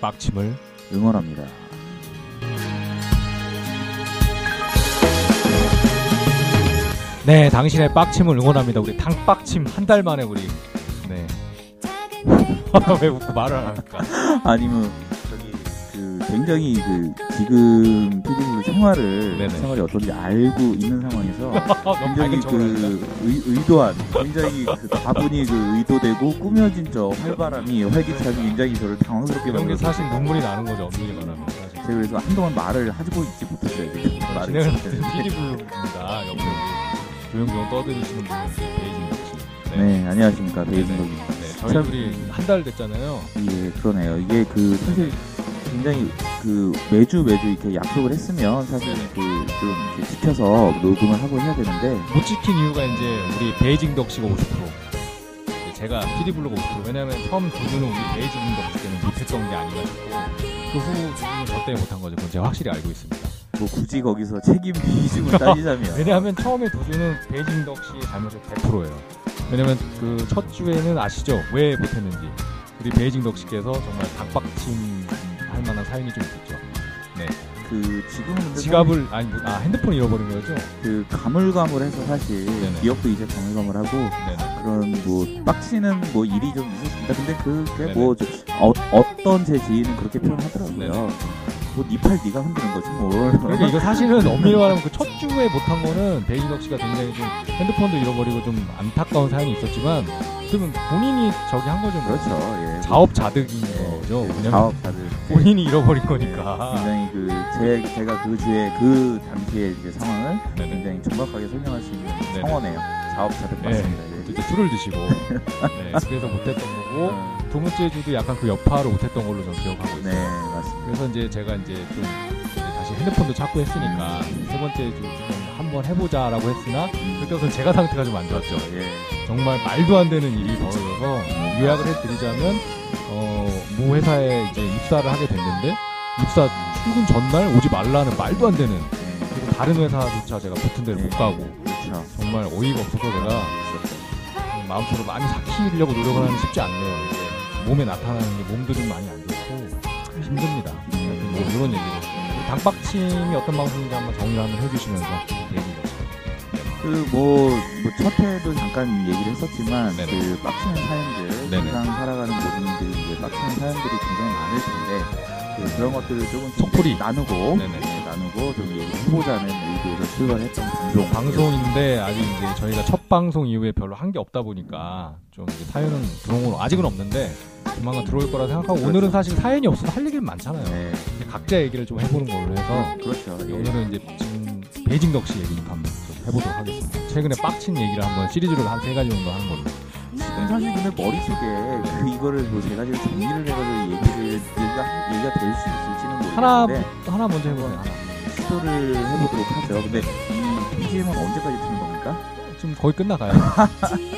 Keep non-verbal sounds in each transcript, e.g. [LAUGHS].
빡침을 응원합니다. 네, 당신의 빡침을 응원합니다. 우리 당빡침 한 달 만에 우리 네. [LAUGHS] 왜 웃고 말을 안 할까? 아니면 그 굉장히 그 지금 피디블루 생활을 네네. 생활이 어떤지 알고 있는 상황에서 [LAUGHS] 굉장히. 그 의, 의도한 굉장히 그 다분히 그 의도되고 꾸며진 저 활바람이 활기차게 굉장히 저를 당황스럽게 이런 게. 사실 눈물이 나는 거죠. 엄밀히 말하면 사실. 제가 그래서 한동안 말을 하고 있지 못했어요. 지금. 말을 진행을 때. PD 블루입니다. 옆에 우리 조용조용 분은 이제 베이징 덕씨. 네, 안녕하십니까 네, 베이징 덕입니다. 네, 저희 참- 둘이 한 달 됐잖아요. 예, 그러네요. 이게 그 사실 굉장히 그 매주 매주 이렇게 약속을 했으면 사실 네네. 그좀 이렇게 지켜서 녹음을 하고 해야 되는데 못 지킨 이유가 이제 우리 베이징 덕씨가 50%. 이제 제가 PD 블루가 50%. 왜냐면 처음 두 분은 우리 베이징 덕씨 때는 못했던 게 아닌가 싶고 그후두 분은 저 때문에 못한 거죠. 그건 제가 확실히 알고 있습니다. 뭐 굳이 거기서 책임 비중을 [LAUGHS] 따지자면 왜냐하면 처음에 두 주는 베이징 덕씨의 잘못이 100%예요. 왜냐면 그 첫 주에는 아시죠? 왜 못했는지. 우리 베이징 덕씨께서 정말 닭박침 할 만한 사연이 좀 있었죠. 그 지금은 근데 지갑을 아니 뭐- 아 핸드폰 잃어버린 거죠? 그 가물가물해서 사실 네네. 기업도 이제 가물가물하고 네네. 그런 뭐 빡치는 뭐 일이 좀 있었습니다. 근데 그게 네네. 뭐 저- 어, 어떤 제 지인은 그렇게 표현하더라고요. 네네. 뭐 니팔 네가 흔드는 거지 뭘. 그러니까 이거 사실은 엄밀히 말하면 그 첫 주에 못한 거는 베이징 덕씨가 굉장히 좀 핸드폰도 잃어버리고 좀 안타까운 사연이 있었지만 어떻게 본인이 저기 한 거죠. 뭐. 그렇죠. 예. 자업자득인 예, 거죠. 그 왜냐면 자업자들 본인이 잃어버린 예, 거니까. 굉장히 그 제, 제가 그 주에 그 당시의 이제 상황을 네네. 굉장히 정확하게 설명할 수 있는 네네. 성원네요. 자업자득 네. 맞습니다. 이제 술을 드시고 네, 그래서 못했던 거고 어, 두 번째 주도 약간 그 여파로 못했던 걸로 저는 기억하고 있어요. 네 맞습니다. 그래서 이제 제가 이제 좀 이제 다시 핸드폰도 찾고 했으니까 세 번째 주좀 한번 해보자라고 했으나 그때부터 제가 상태가 좀 안 좋았죠. 예. 정말 말도 안 되는 일이 벌어져서 요약을 해드리자면 어, 모 회사에 이제 입사를 하게 됐는데 입사 출근 전날 오지 말라는 말도 안 되는 예. 그리고 다른 회사조차 제가 붙은 데를 못 가고 그렇죠. 정말 어이가 없어서 제가 음, 마음속으로 많이 삭히려고 노력을 하는 게 쉽지 않네요. 이게 몸에 나타나는 게 몸도 좀 많이 안 좋고 참 힘듭니다. 하여튼 뭐 이런 얘기로 당박침이 어떤 방송인지 한번 정리를 한번 해주시면서 얘기해 주세요. 그뭐 뭐첫 회도 잠깐 얘기를 했었지만 네네. 그 빡치는 사연들 네네. 세상 살아가는 모든 분들이 이제 빡치는 사연들이 굉장히 많을 텐데 그 그런 것들을 조금 속풀이. 나누고 네네. 네, 나누고 좀 얘기해보자는 의도로 출발했던 방송 방송인데 아직 이제 저희가 첫 방송 이후에 별로 한 게 없다 보니까 좀 사연은 들어온 건 아직은 없는데 조만간 들어올 거라 생각하고 그렇죠. 오늘은 사실 사연이 없어서 할 얘기는 많잖아요. 네 각자 얘기를 좀 해보는 걸로 해서 그렇죠 예. 오늘은 이제 지금 베이징 덕시 얘기 좀 한번 좀 해보도록 하겠습니다. 최근에 빡친 얘기를 한번 시리즈로 한 세 가지 정도 하는 걸로. 지금 사실 근데 머릿속에 그 이거를 뭐 제가 지금 정리를 해가지고 얘기를 얘기가, 얘기가 될 수 있을지는 하나 모르겠는데 하나 먼저 해보세요. 하나. 시도를 해보도록 하죠 근데 이 BGM은 언제까지 트는 겁니까? 지금 거의 끝나가요. [LAUGHS] 아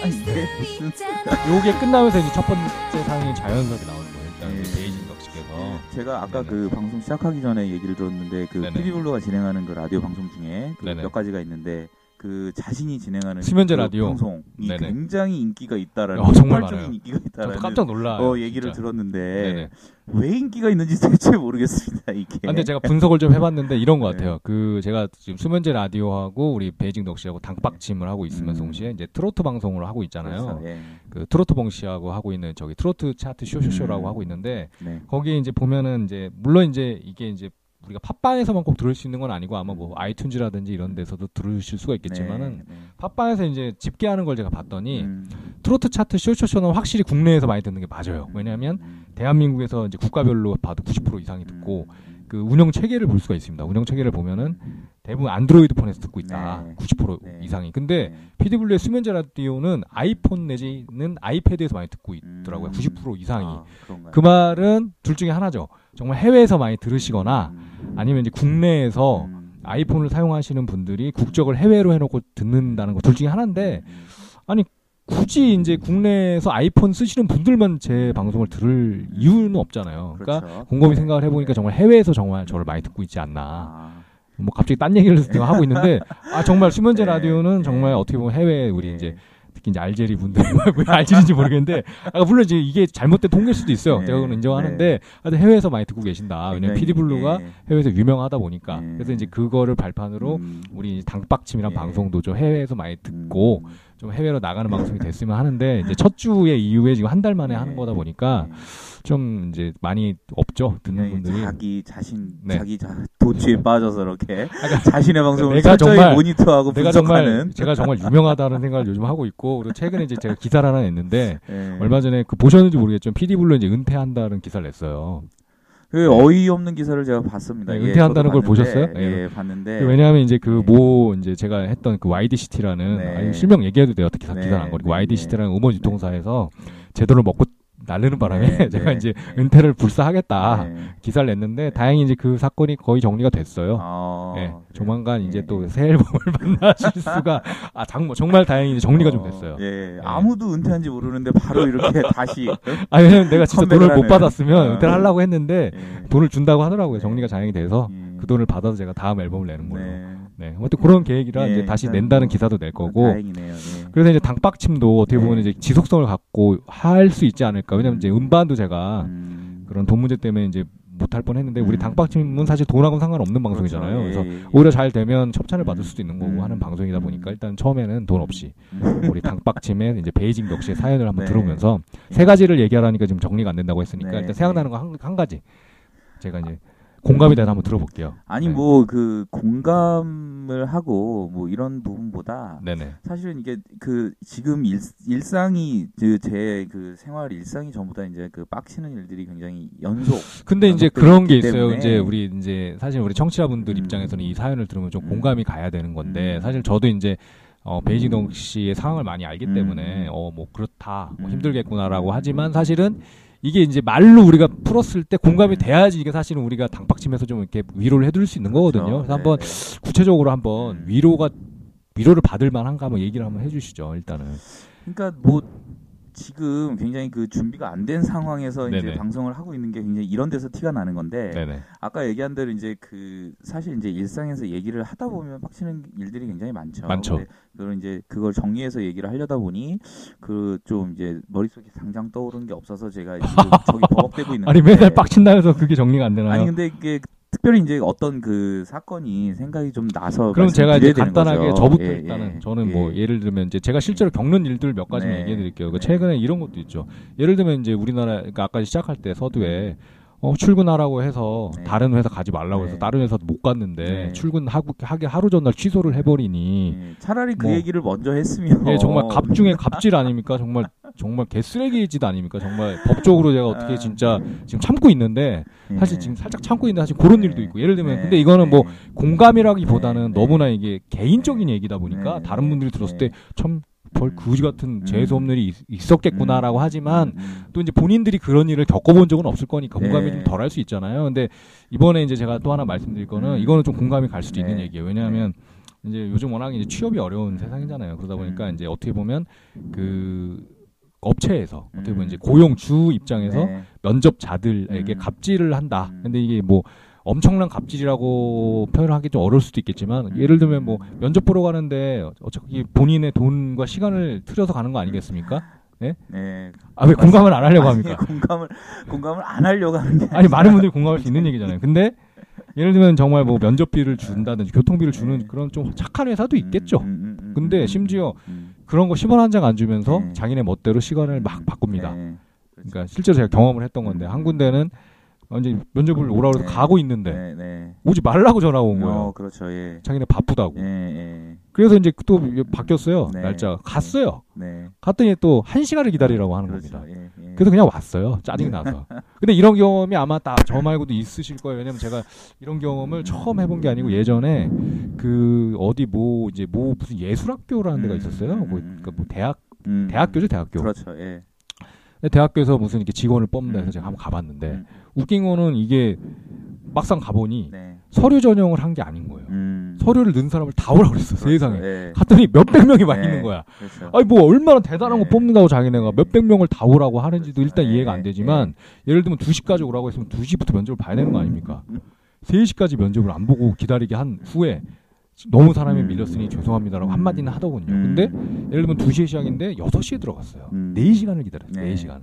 이게 무슨 [LAUGHS] 요게 끝나면서 이제 첫 번째 상이 자연스럽게 나오는 거예요. 일단 예. 이제 베이징 덕시께서. 제가 아까 네네. 그 방송 시작하기 전에 얘기를 들었는데 그 네네. 피디블루가 진행하는 그 라디오 방송 중에 그 네네. 몇 가지가 있는데 그 자신이 진행하는 수면제 그 라디오. 방송이 네네. 굉장히 인기가 있다라는 어, 정말 많아요. 인기가 있다라는 깜짝 놀라요. 어 얘기를 진짜. 들었는데 네네. 왜 인기가 있는지 대체 [LAUGHS] 모르겠습니다 이게. 아, 근데 제가 분석을 좀 해봤는데 이런 것 네. 같아요. 그 제가 지금 수면제 라디오하고 우리 베이징 덕시하고 당박침을 하고 있으면서 음. 동시에 이제 트로트 방송을 하고 있잖아요. 그래서, 예. 그 트로트 봉씨하고 하고 있는 저기 트로트 차트 쇼쇼쇼라고 음. 하고 있는데 네. 거기에 이제 보면은 이제 물론 이제 이게 이제 우리가 팟빵에서만 꼭 들을 수 있는 건 아니고 아마 뭐 아이튠즈라든지 이런 데서도 들으실 수가 있겠지만은 네, 네. 팟빵에서 이제 집계하는 걸 제가 봤더니 음. 트로트 차트 쇼쇼쇼는 확실히 국내에서 많이 듣는 게 맞아요. 왜냐하면 음. 대한민국에서 이제 국가별로 봐도 90% 이상이 듣고 음. 그 운영 체계를 볼 수가 있습니다. 운영 체계를 보면은 대부분 안드로이드 폰에서 듣고 있다. 네. 90% 네. 이상이. 근데 네. PD블루의 수면제 라디오는 아이폰 내지는 아이패드에서 많이 듣고 있더라고요. 음. 90% 이상이. 아? 그 말은 둘 중에 하나죠. 정말 해외에서 많이 들으시거나 음. 아니면 이제 국내에서 음. 아이폰을 사용하시는 분들이 국적을 해외로 해놓고 듣는다는 거둘 중에 하나인데 음. 굳이 이제 국내에서 아이폰 쓰시는 분들만 제 방송을 들을 이유는 없잖아요. 그러니까 그렇죠. 곰곰이 생각을 해보니까 정말 해외에서 정말 저를 많이 듣고 있지 않나. 아, 뭐 갑자기 딴 얘기를 [LAUGHS] 하고 있는데 아 정말 수면제 네. 라디오는 정말 네. 어떻게 보면 해외 우리 네. 이제 특히 이제 알제리 분들이 왜 알제리인지 모르겠는데 아, 물론 이제 이게 잘못된 통계일 수도 있어요. 네, 제가 그건 인정하는데 네. 하여튼 해외에서 많이 듣고 계신다. 왜냐면 피디블루가 예. 해외에서 유명하다 보니까 네. 그래서 이제 그거를 발판으로 음, 우리 이제 당박침이란 예. 방송도 좀 해외에서 많이 듣고 음, 좀 해외로 나가는 방송이 됐으면 하는데 이제 첫 주에 이후에 지금 한 달 만에 네. 하는 거다 보니까 네. 좀 이제 많이 없죠 듣는 분들이 자기 자신 네. 자기 자, 도취에 빠져서 이렇게 그러니까 자신의 방송을 내가 정말- 모니터하고 내가 정말 분석하는 제가 정말 유명하다는 생각을 요즘 하고 있고 그리고 최근에 이제 제가 기사를 하나 냈는데 예. 얼마 전에 그 보셨는지 모르겠지만 PD블루 이제 은퇴한다는 기사를 냈어요. 그 어이없는 기사를 제가 봤습니다. 네, 예, 은퇴한다는 저도 걸 보셨어요? 봤는데, 예. 예, 봤는데 그 왜냐하면 이제 그 네. 모 이제 제가 했던 그 YDCT라는 네. 아니 실명 얘기해도 돼요. 어떻게 기사 네. 기사 안 거리고 네. YDCT라는 음원 유통사에서 제 돈을 먹고 날르는 바람에 네, [LAUGHS] 제가 네, 이제 네. 은퇴를 불사하겠다 네. 기사를 냈는데 다행히 이제 그 사건이 거의 정리가 됐어요. 아, 예, 네. 조만간 이제 예, 또 예. 새 앨범을 [LAUGHS] 만나실 수가 아 장, 정말 다행히 이제 정리가 좀 됐어요. 예, 아무도 은퇴한지 모르는데 바로 이렇게 다시 [LAUGHS] 아 왜냐면 내가 진짜 돈을 못 하는. 받았으면 어. 은퇴를 하려고 했는데 예. 돈을 준다고 하더라고요. 네. 정리가 다행히 돼서 예. 그 돈을 받아서 제가 다음 앨범을 내는. 네. 네, 아무튼 그런 계획이라 예, 이제 다시 일단 낸다는 뭐 기사도 낼 거고. 다행이네요. 예. 그래서 이제 당박침도 어떻게 네. 보면 이제 지속성을 갖고 할 수 있지 않을까. 왜냐면 이제 음반도 제가 음. 그런 돈 문제 때문에 이제 못할 뻔 했는데 우리 음. 당박침은 사실 돈하고는 상관없는 방송이잖아요. 그렇죠. 그래서 예, 예. 오히려 잘 되면 협찬을 받을 음. 수도 있는 거고 음. 하는 방송이다 보니까 음. 일단 처음에는 돈 없이 음. 우리 당박침의 이제 베이징 덕시의 사연을 한번 네. 들으면서 세 가지를 얘기하라니까 지금 정리가 안 된다고 했으니까 네. 일단 생각나는 거 한 한 가지 제가 이제 공감이 돼서 한번 들어볼게요. 아니 네. 뭐그 공감을 하고 뭐 이런 부분보다 네네. 사실은 이게 그 지금 일, 일상이 제그 생활 일상이 전부 다 이제 그 빡치는 일들이 굉장히 연속 [LAUGHS] 근데 이제 그런 게 있어요. 때문에. 이제 우리 이제 사실 우리 청취자분들 음. 입장에서는 이 사연을 들으면 좀 음. 공감이 가야 되는 건데 음. 사실 저도 이제 어, 베이징 동 씨의 상황을 많이 알기 음. 때문에 어 뭐 그렇다 뭐 음. 힘들겠구나라고 하지만 사실은 이게 이제 말로 우리가 풀었을 때 공감이 돼야지 이게 사실은 우리가 당박침에서 좀 이렇게 위로를 해드릴 수 있는 거거든요. 그렇죠. 그래서 한번 네. 구체적으로 한번 음. 위로가 위로를 받을 만한가 한번 얘기를 한번 해주시죠. 일단은 그러니까 뭐 지금 굉장히 그 준비가 안 된 상황에서 이제 네네. 방송을 하고 있는 게 굉장히 이런 데서 티가 나는 건데 네네 아까 얘기한 대로 이제 그 사실 이제 일상에서 얘기를 하다 보면 빡치는 일들이 굉장히 많죠. 많죠. 그걸 이제 그걸 정리해서 얘기를 하려다 보니 그 좀 이제 머릿속에 당장 떠오르는 게 없어서 제가 지금 [LAUGHS] 저기 버벅대고 있는 아니. 맨날 빡친다 해서 그게 정리가 안 되나요? 아니 근데 이게 특별히 이제 어떤 그 사건이 생각이 좀 나서 그럼 제가 이제 간단하게 거죠. 저부터 예, 일단은 예, 저는 예. 뭐 예를 들면 이제 제가 실제로 겪는 일들 몇 가지만 네. 얘기해 드릴게요. 그 네. 최근에 이런 것도 있죠. 예를 들면 이제 우리나라 그러니까 아까 시작할 때 서두에 어, 출근하라고 해서 네. 다른 회사 가지 말라고 해서 네. 다른 회사도 못 갔는데 네. 출근하고 하기 하루 전날 취소를 해버리니 예, 차라리 그 뭐. 얘기를 먼저 했으면 예, 정말 갑 중에 갑질 아닙니까? 정말 정말 개쓰레기 짓 아닙니까? 정말 법적으로 제가 어떻게 아. 진짜 지금 참고 있는데 사실 예. 지금 살짝 참고 있는데 사실 그런 네. 일도 있고 예를 들면 네. 근데 이거는 뭐 네. 공감이라기보다는 네. 너무나 이게 개인적인 얘기다 보니까 네. 다른 분들이 들었을 네. 때참 벌 음. 그지 같은 음. 재수 없는 일이 있- 있었겠구나라고 음, 하지만 음, 음. 또 이제 본인들이 그런 일을 겪어본 적은 없을 거니까 공감이 네. 좀 덜 할 수 있잖아요. 근데 이번에 이제 제가 또 하나 말씀드릴 거는 음. 이거는 좀 공감이 갈 수도 네. 있는 얘기예요. 왜냐하면 이제 요즘 워낙 이제 취업이 어려운 세상이잖아요. 그러다 보니까 음. 이제 어떻게 보면 그 업체에서 어떻게 보면 음. 이제 고용주 입장에서 네. 면접자들에게 음. 갑질을 한다. 음. 근데 이게 뭐 엄청난 갑질이라고 표현하기 좀 어려울 수도 있겠지만 음. 예를 들면 뭐 면접 보러 가는데 어차피 본인의 돈과 시간을 틀어서 가는 거 아니겠습니까? 네. 아왜 공감을 안 하려고 아니, 합니까? 공감을 공감을 안 하려고 하는 게 아니 많은 분들이 공감할 수 있는 얘기잖아요. 근데 예를 들면 정말 뭐 면접비를 준다든지 교통비를 주는 네. 그런 좀 착한 회사도 있겠죠. 음, 음, 음, 근데 음, 심지어 음, 그런 거 10원 한 장 안 주면서 네. 자기네 멋대로 시간을 음, 막 바꿉니다. 네. 그러니까 실제로 제가 경험을 했던 건데 음. 한 군데는 이제 면접을 오라고 해서 네. 가고 있는데 네, 네. 오지 말라고 전화가 온 거예요. 어, 그렇죠. 예. 자기네 바쁘다고. 예, 예. 그래서 이제 또 바뀌었어요. 네. 날짜 갔어요. 네. 갔더니 또 한 시간을 기다리라고 하는 그렇죠. 겁니다. 예, 예. 그래서 그냥 왔어요. 짜증이 나서. [LAUGHS] 근데 이런 경험이 아마 다 저 말고도 있으실 거예요. 왜냐면 제가 이런 경험을 처음 해본 게 아니고 예전에 그 어디 뭐 이제 뭐 무슨 예술학교라는 데가 음, 있었어요. 음, 뭐 음, 그러니까 뭐 대학 음. 대학교죠 대학교. 그렇죠. 예. 대학교에서 무슨 이렇게 직원을 뽑는다 해서 음. 제가 한번 가봤는데 음. 웃긴 거는 이게 막상 가보니 네. 서류 전형을 한 게 아닌 거예요. 음. 서류를 넣은 사람을 다 오라고 그랬어 그렇죠. 세상에. 예. 갔더니 몇백 명이 와 네. 있는 거야. 그렇죠. 아니 뭐 얼마나 대단한 거 네. 뽑는다고 자기네가 몇백 명을 다 오라고 하는지도 일단 네. 이해가 안 되지만 예를 들면 2시까지 오라고 했으면 2시부터 면접을 봐야 되는 거 아닙니까? [LAUGHS] 3시까지 면접을 안 보고 기다리게 한 후에 너무 사람이 음. 밀렸으니 죄송합니다라고 음. 한마디는 하더군요. 음. 근데 예를 들면 2시에 시작인데 6시에 들어갔어요. 음. 4시간을 기다렸어요. 네. 4시간을.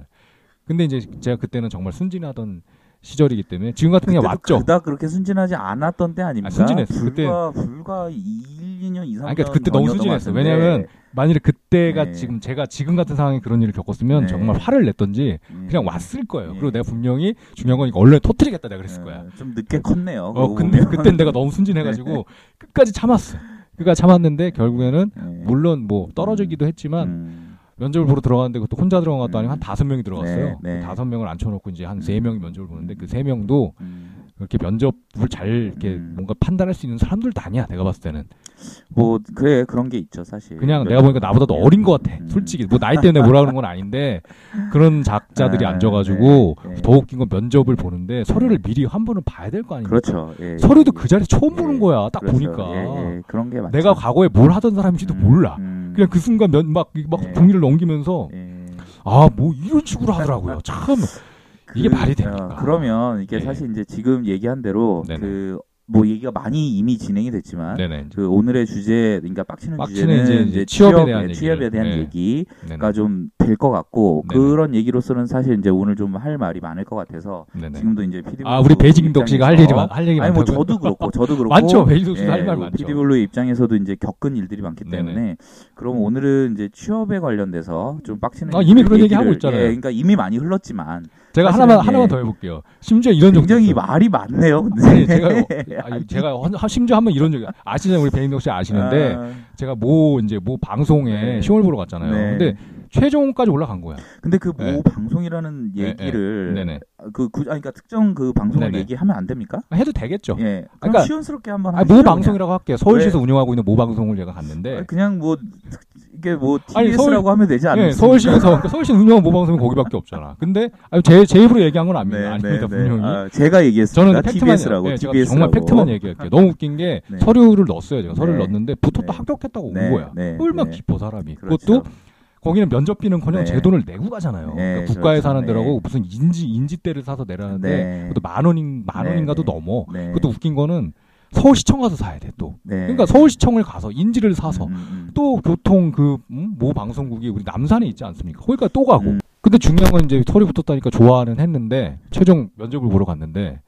근데 이제 제가 그때는 정말 순진하던 시절이기 때문에 지금 같은 경우 왔죠. 그닥 그렇게 순진하지 않았던 때 아닙니까? 아, 순진했어. 불과 불과 1, 2년, 2, 3년 아니, 그러니까 그때 너무 순진했어. 왜냐면 만일에 그때가 네. 지금 제가 지금 같은 상황에 그런 일을 겪었으면 네. 정말 화를 냈던지 그냥 왔을 거예요. 그리고 내가 분명히 중요한 건 이거 언론에 터뜨리겠다 내가 그랬을 거야. 좀 늦게 컸네요. 어, 근데. 그땐 내가 너무 순진해가지고 [LAUGHS] 끝까지 참았어. 그러니까 참았는데 결국에는 네. 물론 뭐 떨어지기도 했지만 음. 면접을 보러 들어갔는데 그것도 혼자 들어간 것도 음. 아니고 한 다섯 명이 들어갔어요. 네, 네. 그 다섯 명을 앉혀놓고 이제 한 음. 세 명이 면접을 보는데 그 세 명도 음. 그렇게 면접을 잘 이렇게 음. 뭔가 판단할 수 있는 사람들도 아니야. 내가 봤을 때는 뭐 그래 그런 게 있죠 사실. 그냥 내가 보니까 나보다 더 어린 것 같아. 음. 솔직히 뭐 나이 때문에 뭐라 그러는 건 아닌데 그런 작자들이 [LAUGHS] 아, 앉아가지고 네, 네. 더 웃긴 건 면접을 보는데 서류를 미리 한 번은 봐야 될 거 아닙니까? 그렇죠. 예, 서류도 예, 그 자리에 처음 예, 보는 거야. 딱 그렇죠. 보니까 예, 예, 그런 게 맞죠. 내가 과거에 뭘 하던 사람인지도 음, 몰라. 음. 그냥 그 순간 면, 막, 막 예. 종이를 넘기면서 예. 아뭐 이런 식으로 하더라고요. 참 이게 그, 말이 됩니까? 어, 그러면 이게 예. 사실 이제 지금 얘기한 대로 네네. 그 뭐 얘기가 많이 이미 진행이 됐지만 네네. 그 오늘의 주제 그러니까 빡치는 빡치는 주제는 이제 취업에 취업, 대한 예. 취업에 대한 네. 얘기가. 좀 될 것 같고 네네. 그런 얘기로서는 사실 이제 오늘 좀 할 말이 많을 것 같아서 네네. 지금도 이제 피디 아 우리 베이징덕 씨가 할 일이 많- 할 얘기 아니 뭐? 저도 그렇고 저도 [LAUGHS] 그렇고 많죠. 베이징덕 씨도 할말뭐 많죠. PD블루의 입장에서도 이제 겪은 일들이 많기. 때문에 그럼 오늘은 이제 취업에 관련돼서 좀 빡치는 아, 이미 그런 얘기 하고 있잖아요. 예, 그러니까 이미 많이 흘렀지만 제가 하나만 예. 하나만 더 해볼게요. 심지어 이런 적도 굉장히. 말이 많네요. 근데 아니 제가 [LAUGHS] 아니, 제가 심지어 한번 이런 적이 아시잖아요. 우리 베이징덕 씨 아시는데 아, 제가 모 이제 모 방송에 네. 시험을 보러 갔잖아요. 네. 근데 최종까지 올라간 거야. 근데 그모 네. 방송이라는 네, 얘기를 네네. 그 구, 아니, 그러니까 특정 그 방송을 네네. 얘기하면 안 됩니까? 해도 되겠죠. 예. 그러니까- 시원스럽게 한번 하시죠. 모. 방송이라고 할게요. 서울시에서 운영하고 있는 모 방송을 제가 갔는데 그냥 뭐 특- 이게 뭐 TBS라고 서울- 하면 되지 않습니까? 예, 서울시에서 그러니까 서울시 운영한 모 방송이 거기밖에 없잖아. 근데 아니, 제, 제 입으로 얘기한 건 아닙니다. 아닙니다 분명히. 아, 제가 얘기했습니다. 저는 팩트만 TBS라고. 예, TBS라고. 정말 팩트만 얘기할게요. 너무 웃긴 게 네. 서류를 넣었어요. 제가 서류를 네. 넣었는데 붙었다 네. 합격했다고 네, 온 거야. 네, 얼마나 네. 기뻐 사람이. 그렇죠. 그것도 거기는 면접비는커녕 네. 제 돈을 내고 가잖아요. 네, 그러니까 국가에 그렇죠. 사는 데라고 네. 무슨 인지 인지대를 사서 내라는데 네. 그것도 만 원인 만 네, 원인가도 네. 넘어. 네. 그것도 웃긴 거는 서울시청 가서 사야 돼 또. 네. 그러니까 서울시청을 가서 인지를 사서 음, 음, 또 교통 그모 방송국이 우리 남산에 있지 않습니까? 거기까지 또 가고. 음. 근데 중요한 건 이제 서류 붙었다니까 좋아는 했는데 최종 면접을 보러 갔는데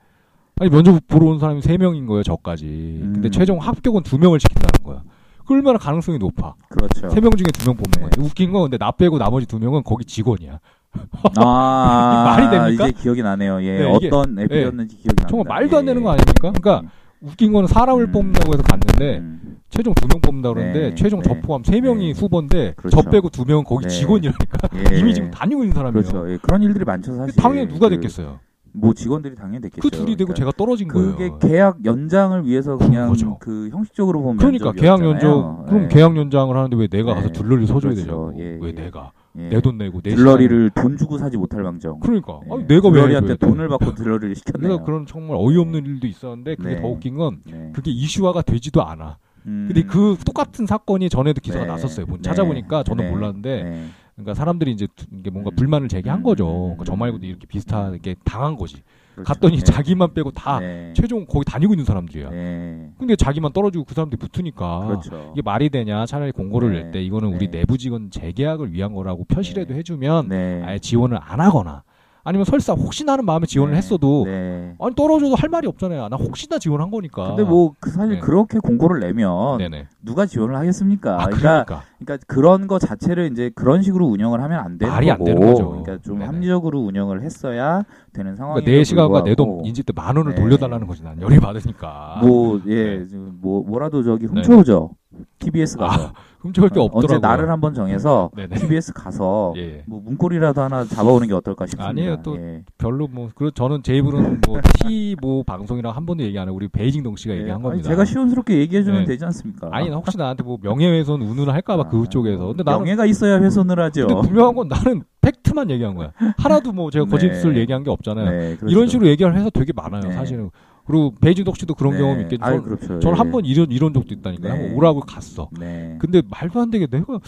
아니 면접 보러 온 사람이 세 명인 거예요 저까지. 근데 음. 최종 합격은 두 명을 시킨다는 거야. 그 얼마나 가능성이 높아. 그렇죠. 세 명 중에 두 명 뽑는 네. 거지. 웃긴 건 근데 나 빼고 나머지 두 명은 거기 직원이야. 아, [LAUGHS] 말이 됩니까? 이제 기억이 나네요. 예. 네, 이게- 어떤 앱이었는지 기억이 납니다. 정말 말도 안 예. 되는 거 아닙니까? 그러니까 웃긴 거는 사람을 음. 뽑는다고 해서 갔는데 음. 최종 두 명 뽑는다 그러는데 네, 최종 저 네. 포함 세 명이 네. 후보인데 그렇죠. 저 빼고 두 명은 거기 네. 직원이라니까 예. [LAUGHS] 이미 지금 다니고 있는 사람이에요. 그렇죠. 예. 그런 일들이 많죠, 사실. 당연히 누가 그, 됐겠어요. 뭐 직원들이 당연히 됐겠죠. 그 둘이 되고 그러니까 제가 떨어진 그게 거예요. 계약 연장을 위해서 그냥 거죠. 그 형식적으로 보면 그러니까 계약 연장. 그럼 예. 계약 연장을 하는데 왜 내가 가서 네. 들러리 서줘야 그렇죠. 되냐고 예, 왜 예. 내가 예. 내돈 내고 내 들러리를 돈 주고 사지 못할 망정. 그러니까 예. 아니, 내가 왜 들러리한테? 돈을 받고 들러리를 시켰네요. 그래서 그런 정말 어이없는 일도 있었는데 그게 네. 더 웃긴 건 네. 그게 이슈화가 되지도 않아. 음. 근데 그 똑같은 사건이 전에도 기사가 네. 났었어요. 본- 네. 찾아보니까 저는 네. 몰랐는데 네. 그러니까 사람들이 이제 두- 이게 뭔가 음. 불만을 제기한 음. 거죠. 음. 그러니까 저 말고도 이렇게 비슷하게 당한 거지. 그렇죠. 갔더니 네. 자기만 빼고 다 네. 최종 거기 다니고 있는 사람들이야. 네. 근데 자기만 떨어지고 그 사람들이 붙으니까 그렇죠. 이게 말이 되냐? 차라리 공고를 네. 낼때 이거는 우리 네. 내부 직원 재계약을 위한 거라고 표시라도 네. 해주면 네. 아예 지원을 안 하거나 아니면 설사 혹시나 하는 마음에 지원을 네. 했어도 네. 아니 떨어져도 할 말이 없잖아요. 나 혹시나 지원한 거니까. 근데 뭐 그 사실 네. 그렇게 공고를 내면 네네. 누가 지원을 하겠습니까? 아 그러니까 그러니까 그러니까 그런 거 자체를 이제 그런 식으로 운영을 하면 안 되는 말이 안 거고, 되는 거죠. 그러니까 좀 네네. 합리적으로 운영을 했어야 되는 상황이 그러니까 내 시간과 내 돈 인지 때 만 원을 네. 돌려달라는 거지 난 열이 받으니까. 뭐예 네. 뭐 뭐라도 저기 훔쳐오죠. TBS 가서 아, 훔쳐갈 게 어, 없더라고요. 언제 날을 한번 정해서 네네. TBS 가서 [LAUGHS] 예, 예. 뭐 문고리라도 하나 잡아오는 게 어떨까 싶습니다. 아니에요, 또 예. 별로 뭐 그리고 저는 제 입으로는 [LAUGHS] 뭐티뭐 방송이랑 한 번도 얘기 안 하고 우리 베이징동 씨가 예. 얘기한 아니, 겁니다. 제가 시원스럽게 얘기해 주면 네. 되지 않습니까? 아니 나 혹시 나한테 뭐 명예훼손 운운을 할까봐 아, 그쪽에서. 근데 나는 명예가 있어야 훼손을 하죠. 근데 분명한 건 나는 팩트만 얘기한 거야. 하나도 뭐 제가 [LAUGHS] 네. 거짓을 얘기한 게 없잖아요. 네, 그렇죠. 이런 식으로 얘기할 회사 되게 많아요, 네. 사실은. 그리고 베이징덕 씨도 그런 네. 경험이 있겠죠. 아유, 그렇죠. 저는 예. 한번 이런 이런 적도 있다니까요. 네. 한번 오라고 갔어. 네. 근데 말도 안 되게 내가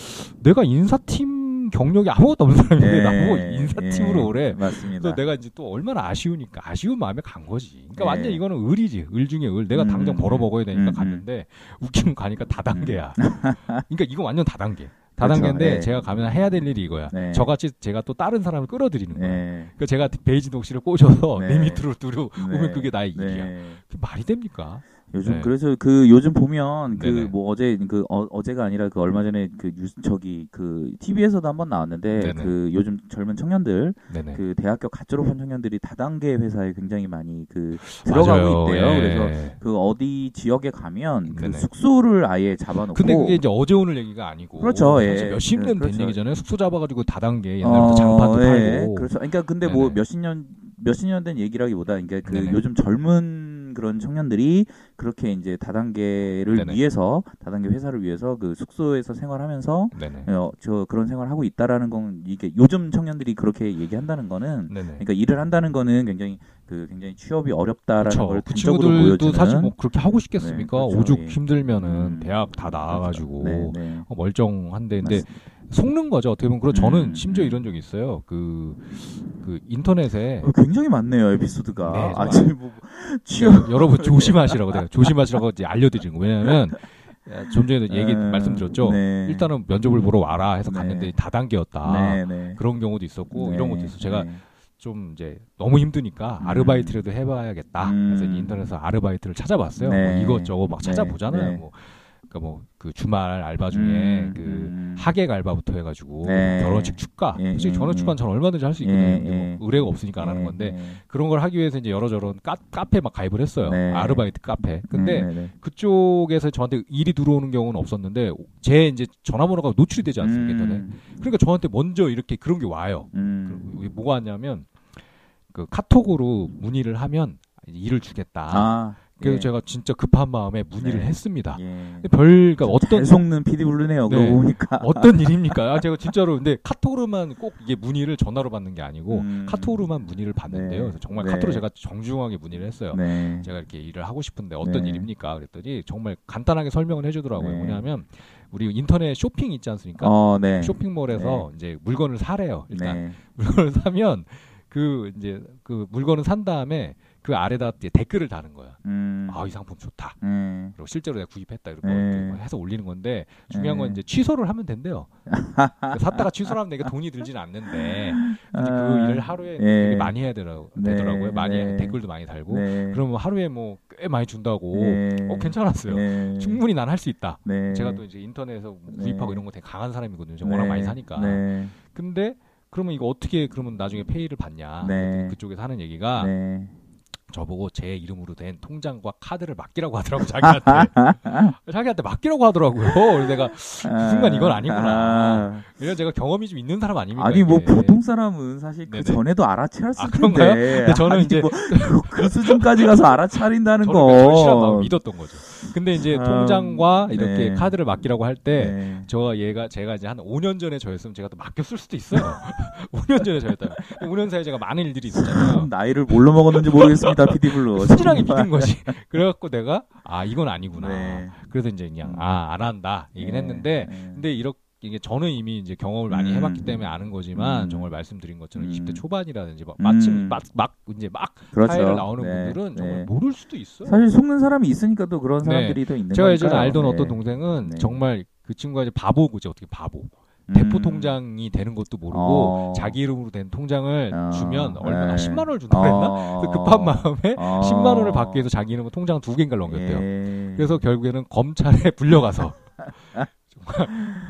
내가 인사팀 경력이 아무것도 없는 사람인데 예, 나보고 인사팀으로 예, 오래. 맞습니다. 그래서 내가 이제 또 얼마나 아쉬우니까 아쉬운 마음에 간 거지. 그러니까 예. 완전 이거는 을이지. 을 중에 을. 내가 음, 당장 벌어 먹어야 되니까 음, 음. 갔는데 웃기면 가니까 다단계야. 그러니까 이거 완전 다단계. 다단계인데 그렇죠. 예. 제가 가면 해야 될 일이 이거야. 네. 저같이 제가 또 다른 사람을 끌어들이는 거야. 네. 그러니까 제가 베이지 독실을 꼬셔서 네. 내 [LAUGHS] 밑으로 두루 네. 오면 그게 나의 일이야. 네. 그게 말이 됩니까? 요즘 네. 그래서 그 요즘 보면 그. 뭐 어제 그 어, 어제가 아니라 그 얼마 전에 그 뉴스 저기 그 TV에서도 한번 나왔는데 네네. 그 요즘 젊은 청년들 네네. 그 대학교 갓 졸업한 청년들이 다단계 회사에 굉장히 많이 그 들어가고. 있대요. 예. 그래서 그 어디 지역에 가면 그 네네. 숙소를 아예 잡아놓고 근데 그게 이제 어제 오늘 얘기가 아니고 그렇죠, 예. 몇십 년된 그렇죠. 얘기잖아요. 숙소 잡아가지고 다단계 옛날부터 장판도 예, 팔고 그렇죠. 그러니까 근데 뭐. 몇십 년 몇십 년 된 얘기라기보다 그러니까 그 네네. 요즘 젊은 그런 청년들이 그렇게 이제 다단계를 네네. 위해서 다단계 회사를 위해서 그 숙소에서 생활하면서 네네. 어, 저 그런 생활하고 있다라는 건 이게 요즘 청년들이 그렇게 얘기한다는 거는 네네. 그러니까 일을 한다는 거는 굉장히 그 굉장히 취업이 어렵다라는 그렇죠. 걸그 단적으로 보여주는 사실 뭐 그렇게 하고 싶겠습니까? 네, 그렇죠. 오죽 예. 힘들면은 음, 대학 다 나와가지고 네, 네. 어, 멀쩡한데 근데 맞습니다. 속는 거죠. 어떻게 보면 그리고 저는 음, 심지어 음. 이런 적이 있어요. 그, 그 인터넷에 어, 굉장히 많네요 에피소드가 네, 아 지금 뭐 취업 여- 여러분 조심하시라고 내가 조심하시라고 이제 알려드리는 거 왜냐하면 예, 좀 전에도 얘기 음, 말씀드렸죠. 네. 일단은 면접을 보러 와라 해서 네. 갔는데 다단계였다. 네, 네. 그런 경우도 있었고 네, 이런 것도 있어. 제가 네. 좀 이제 너무 힘드니까 음. 아르바이트라도 해봐야겠다. 그래서 음. 인터넷에서 아르바이트를 찾아봤어요. 네. 뭐 이것저것 막 네. 찾아보잖아요. 네. 뭐, 그러니까 뭐 그 주말 알바 중에 음, 그 음. 하객 알바부터 해가지고 네. 결혼식 축가. 예, 솔직히 예, 결혼 축가는 예. 저는 얼마든지 할 수 있거든요. 예, 근데 예. 뭐 의뢰가 없으니까 안 하는 네, 건데 네. 그런 걸 하기 위해서 이제 여러 저런 카, 카페 막 가입을 했어요. 네. 아르바이트 카페. 근데 네, 네, 네. 그쪽에서 저한테 일이 들어오는 경우는 없었는데 제 이제 전화번호가 노출이 되지 않습니까? 인터넷. 음, 그러니까 저한테 먼저 이렇게 그런 게 와요. 음. 그 뭐가 왔냐면 그 카톡으로 문의를 하면 일을 주겠다. 아, 그래서 예. 제가 진짜 급한 마음에 문의를 네. 했습니다. 예. 별 그러니까 잘 어떤 속는 PD 블루네요. 네. 그러고 보니까. [LAUGHS] 어떤 일입니까? 아, 제가 진짜로 근데 카톡으로만 꼭 이게 문의를 전화로 받는 게 아니고 음. 카톡으로만 문의를 받는데요. 네. 그래서 정말 네. 카톡으로 제가 정중하게 문의를 했어요. 네. 제가 이렇게 일을 하고 싶은데 어떤 네. 일입니까? 그랬더니 정말 간단하게 설명을 해주더라고요. 네. 뭐냐면 우리 인터넷 쇼핑 있지 않습니까? 어, 네. 쇼핑몰에서 이제 물건을 사래요. 일단 네. [LAUGHS] 물건을 사면 그 이제 그 물건을 산 다음에 그 아래다 댓글을 다는 거야. 음. 아이 상품 좋다. 네. 그리고 실제로 내가 구입했다 이렇게 네. 해서 올리는 건데 중요한 건 네. 이제 취소를 하면 된대요. [LAUGHS] 샀다가 취소를 하면 내가 돈이 들진 않는데 이제 그 일을 하루에 예. 되게 많이 해야 되라, 네, 되더라고요. 많이 네. 댓글도 많이 달고 네. 그러면 하루에 뭐 꽤 많이 준다고 네. 어 괜찮았어요. 네. 충분히 난 할 수 있다. 네. 제가 또 이제 인터넷에서 네. 구입하고 이런 거 되게 강한 사람이거든요. 워낙 네. 많이 사니까. 네. 근데 그러면 이거 어떻게 그러면 나중에 페이를 받냐? 네. 그쪽에서 하는 얘기가 네. 저보고 제 이름으로 된 통장과 카드를 맡기라고 하더라고 자기한테. [LAUGHS] 자기한테 맡기라고 하더라고요. 그래서 내가 그 순간 이건 아니구나. 아. 이런 제가 경험이 좀 있는 사람 아닙니까? 아니 뭐 이게. 보통 사람은 사실 그 네네. 전에도 알아차렸을 아, 텐데. 그런가요? 근데 저는 아니, 이제- 뭐 그, 그 수준까지 가서 알아차린다는 그 절실한 거. 믿었던 거죠. 근데 이제 참, 통장과 이렇게 네. 카드를 맡기라고 할때 네. 저 얘가 제가 이제 한 5년 전에 저였으면 제가 또 맡겼을 수도 있어요. [LAUGHS] 5년 전에 저였다면 5년 사이에 제가 많은 일들이 있었잖아요. 참 나이를 뭘로 먹었는지 모르겠습니다, 피디블루. 순진하게 믿은 거지. [LAUGHS] [LAUGHS] 그래갖고 내가 아 이건 아니구나. 네. 그래서 이제 그냥 아 안 한다 얘기는 네. 했는데 네. 근데 이렇게 이게 저는 이미 이제 경험을 많이 음. 해봤기 때문에 아는 거지만 음. 정말 말씀드린 것처럼 음. 20대 초반이라든지 막 마침 음. 막, 막 이제 막 그렇죠. 사회를 나오는 네. 분들은 정말 네. 모를 수도 있어요. 사실 속는 사람이 있으니까 또 그런 네. 사람들이 또 있는 제가 거니까요. 예전에 알던 네. 어떤 동생은 네. 정말 그 친구가 이제 바보고지 어떻게 바보 음. 대포 통장이 되는 것도 모르고 어. 자기 이름으로 된 통장을 어. 주면 얼마 네. 10만 원을 준다고 했나? 어. 그 급한 마음에 어. [LAUGHS] 10만 원을 받기 위해서 자기 이름으로 통장 두 개인가 넘겼대요. 예. 그래서 결국에는 검찰에 [LAUGHS] 불려가서 정말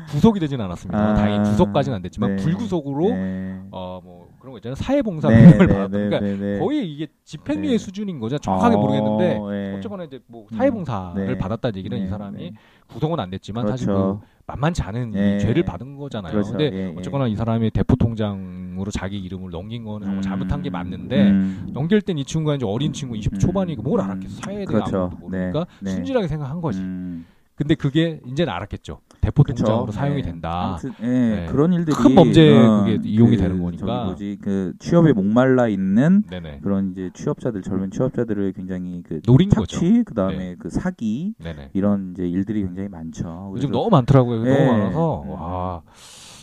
구속이 되진 않았습니다. 아. 다행히 구속까지는 안 됐지만 네. 불구속으로 네. 어뭐 그런 거 있잖아요. 사회봉사 네, 명령을 네, 받았다. 네, 그러니까 네, 네. 거의 이게 집행유예 네. 수준인 거죠. 정확하게 어, 모르겠는데 네. 어쨌거나 이제 뭐 음. 사회봉사를 네. 받았다는 얘기는 네, 이 사람이 네. 구속은 안 됐지만 사실 그 그렇죠. 만만치 않은 이 예. 죄를 받은 거잖아요. 그렇죠. 근데 예, 예. 어쨌거나 이 사람이 대포 통장으로 자기 이름을 넘긴 거는 정말 잘못한 게 맞는데 음. 넘길 땐 이 친구가 이제 어린 친구 20 음. 초반이고 뭘 음. 알았겠어 사회에 대해 그렇죠. 아무것도 모르니까 네, 네. 순진하게 생각한 거지. 음. 근데 그게 이제는 알았겠죠. 대포 그쵸. 통장으로 사용이 네. 된다. 아무튼, 예, 네. 그런 일들이 큰 범죄에 그게 이용이 그, 되는 거니까. 저기 뭐지 그 취업에 목말라 있는 네네. 그런 이제 취업자들 젊은 취업자들을 굉장히 그 노린 거죠. 착취 그다음에 네. 그 사기 네네. 이런 이제 일들이 굉장히 많죠. 요즘 너무 많더라고요. 네. 너무 많아서 네. 와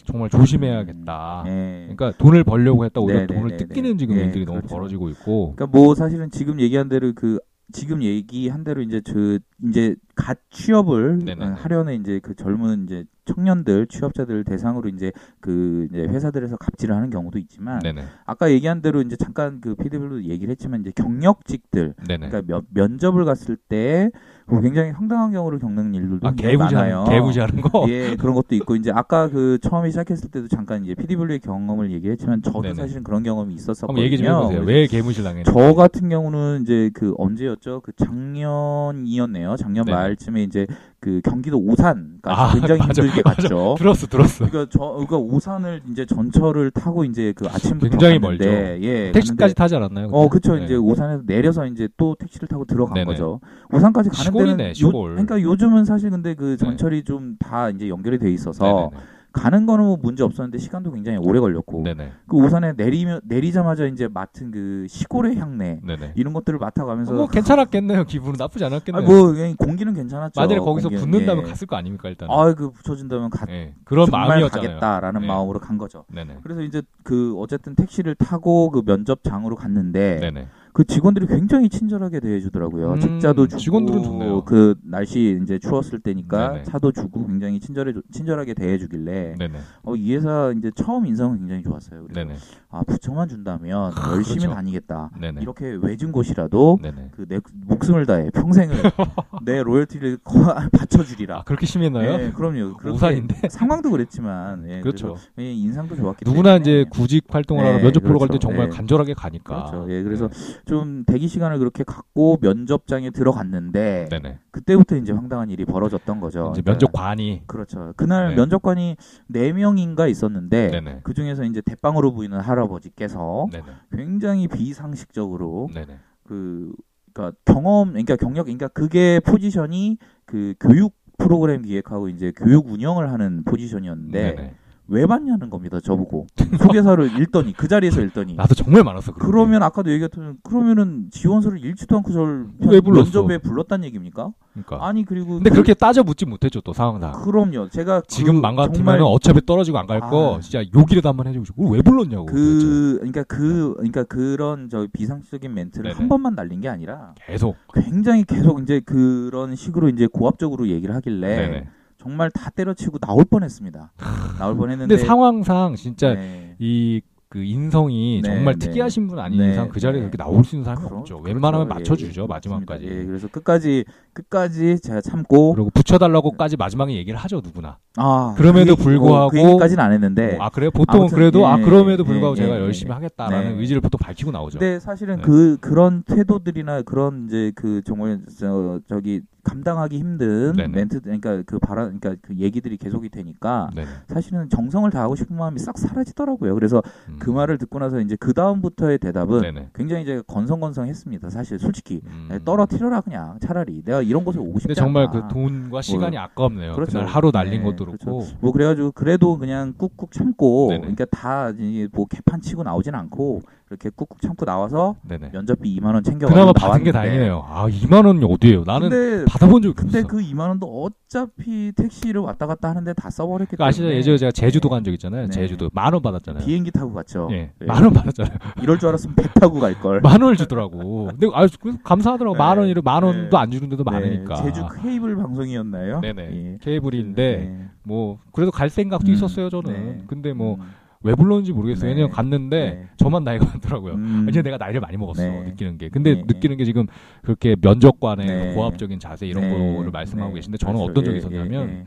정말 조심해야겠다. 예. 그러니까 돈을 벌려고 했다 오히려 네, 네, 돈을 네, 뜯기는 네. 지금 예, 일들이 너무 그렇죠. 벌어지고 있고. 그러니까 뭐 사실은 지금 얘기한 대로 그 지금 얘기한 대로 이제 저 이제 갓 취업을 네네네. 어, 하려는 이제 그 젊은 이제 청년들 취업자들 대상으로 이제 그 이제 회사들에서 갑질을 하는 경우도 있지만 네네. 아까 얘기한 대로 이제 잠깐 그 피디블도 얘기를 했지만 이제 경력직들 네네. 그러니까 면, 면접을 갔을 때 굉장히 황당한 경우를 겪는 일들도 아 굉장히 많아요. 개구지하는 거. 예, 그런 것도 있고 이제 아까 그 처음에 시작했을 때도 잠깐 이제 피디블루의 경험을 얘기했지만 저도 네네. 사실은 그런 경험이 있었었거든요. 한번 얘기 좀 해보세요. 왜 개무실 당했는지. 저 같은 경우는 이제 그 언제였죠? 그 작년이었네요. 작년 네네. 말쯤에 이제 그 경기도 오산까지 아, 굉장히 맞아, 힘들게 맞아. 갔죠. 들었어, 들었어. 그러니까 저 그러니까 오산을 이제 전철을 타고 이제 그 아침부터 굉장히 갔는데, 멀죠. 예, 택시까지 갔는데 타지 않았나요? 어, 그때? 그쵸. 네. 이제 오산에서 내려서 이제 또 택시를 타고 들어간 네네. 거죠. 오산까지 가는 시골이네, 데는 시골. 요, 그러니까 요즘은 사실 근데 그 전철이 좀다 이제 연결이 돼 있어서 네네네. 가는 거는 뭐 문제 없었는데 시간도 굉장히 오래 걸렸고 네네. 그 오산에 내리면 내리자마자 이제 맡은 그 시골의 향내 네네. 이런 것들을 맡아가면서 뭐 괜찮았겠네요. 기분은 나쁘지 않았겠네요. 아, 뭐 그냥 공기는 괜찮았죠. 만약에 거기서 공기는, 붙는다면 예. 갔을 거 아닙니까 일단. 아, 그 붙여준다면 가, 예. 그런 마음이었잖아요. 가겠다라는 네. 마음으로 간 거죠. 네네. 그래서 이제 그 어쨌든 택시를 타고 그 면접장으로 갔는데. 그 직원들이 굉장히 친절하게 대해주더라고요. 음, 직자도 주고 직원들은 좋네요. 그 날씨 이제 추웠을 때니까 네네. 차도 주고 굉장히 친절해 친절하게 대해주길래. 어, 이 회사 이제 처음 인상은 굉장히 좋았어요. 아 부처만 준다면 열심히 그렇죠. 다니겠다. 네네. 이렇게 외진 곳이라도. 그 내 목숨을 다해 평생을 [LAUGHS] 내 로열티를 거- 바쳐주리라. [LAUGHS] 아 그렇게 심했나요? 예, 그럼요. 우산인데. 상황도 그랬지만 예, 그렇죠. 인상도 좋았기 누구나 때문에 이제 구직 활동을 하러 네, 면접 보러 갈때 그렇죠. 정말 네. 간절하게 가니까. 그렇죠. 예, 그래서 네. 좀 대기 시간을 그렇게 갖고 면접장에 들어갔는데 네네. 그때부터 이제 황당한 일이 벌어졌던 거죠. 이제 그러니까 면접관이 그렇죠. 그날 네. 면접관이 네 명인가 있었는데 네네. 그 중에서 이제 대빵으로 보이는 할아버지께서 네네. 굉장히 비상식적으로. 그 그러니까 경험 그러니까 경력 그러니까 그게 포지션이 그 교육 프로그램 기획하고 이제 교육 운영을 하는 포지션이었는데. 왜 받냐는 겁니다. 저보고 소개서를 읽더니 그 자리에서 읽더니 나도 정말 많았어. 그런 게. 그러면 아까도 얘기했던 그러면은 지원서를 읽지도 않고 저를 왜 불렀어? 면접에 불렀단 얘기입니까? 그러니까. 아니 그리고 근데 그- 그렇게 따져 묻지 못했죠 또 상황상. 그럼요. 제가 지금 그망 같으면 정말 어차피 떨어지고 안 갈거 아. 진짜 욕이라도 한번 해주고 왜 불렀냐고. 그 그러니까 그 그러니까 그런 저 비상식적인 멘트를 네네. 한 번만 날린 게 아니라 계속. 굉장히 계속 이제 그런 식으로 이제 고압적으로 얘기를 하길래 네네. 정말 다 때려치고 나올 뻔했습니다. 나올 뻔했는데 근데 상황상 진짜 네. 이그 인성이 네, 정말 네. 특이하신 분 아닌 네, 이상 그 자리에 네. 그렇게 나올 수 있는 사람이 그럼- 없죠. 그렇죠. 웬만하면 예, 맞춰주죠 예, 마지막까지. 예, 그래서 끝까지 끝까지 제가 참고 그리고 붙여달라고까지 마지막에 얘기를 하죠 누구나. 아 그럼에도 그 불구하고- 그 얘기까지는 안 했는데 아 그래요? 보통은 아무튼, 그래도 아 예, 그럼에도 예, 불구하고 예, 제가 예, 열심히 예. 하겠다라는 네. 의지를 보통 밝히고 나오죠. 근데 사실은 네. 그 그런 태도들이나 그런 이제 그 정말 저 저기 감당하기 힘든 네네. 멘트 그러니까 그 바라 그러니까 그 얘기들이 계속이 되니까 네네. 사실은 정성을 다하고 싶은 마음이 싹 사라지더라고요. 그래서 음. 그 말을 듣고 나서 이제 그 다음부터의 대답은 네네. 굉장히 이제 건성건성했습니다. 사실 솔직히 음. 네, 떨어뜨려라 그냥 차라리 내가 이런 곳에 오고 싶지 근데 정말. 그 돈과 시간이 아깝네요. 그렇죠. 하루 날린 네, 것도 그렇죠. 그렇고. 뭐 그래가지고 그래도 그냥 꾹꾹 참고. 그러니까 다 뭐 개판 치고 나오진 않고 이렇게 꾹꾹 참고 나와서 네네. 면접비 2만 원 챙겨 그나마 받은 게 다행이네요. 아 2만 원이 어디예요? 나는 근데 받아본 적이 근데 없어. 그 2만 원도 어차피 택시를 왔다 갔다 하는데 다 써버렸기 그 아시죠? 때문에 예전에 제가 제주도 간적 있잖아요. 네. 제주도 만 원 받았잖아요. 비행기 타고 갔죠. 예, 네. 만원 받았잖아요. 이럴 줄 알았으면 배 타고 갈 걸. [LAUGHS] 만 원을 주더라고. 근데 아 감사하더라고. 네. 만 원이래 만 원도 네. 안 주는데도 많으니까. 제주 케이블 방송이었나요? 네네. 예. 케이블인데 네. 뭐 그래도 갈 생각도 음, 있었어요 저는. 네. 근데 뭐 왜 음, 불렀는지 모르겠어요. 네. 왜냐면 갔는데 네. 저만 나이가 많더라고요. 음, 이제 내가 나이를 많이 먹었어 네. 느끼는 게. 근데 네. 느끼는 게 지금 그렇게 면접관의 네. 고압적인 자세 이런 네. 거를 말씀하고 네. 계신데 저는. 어떤 적이 예, 있었냐면 예, 예.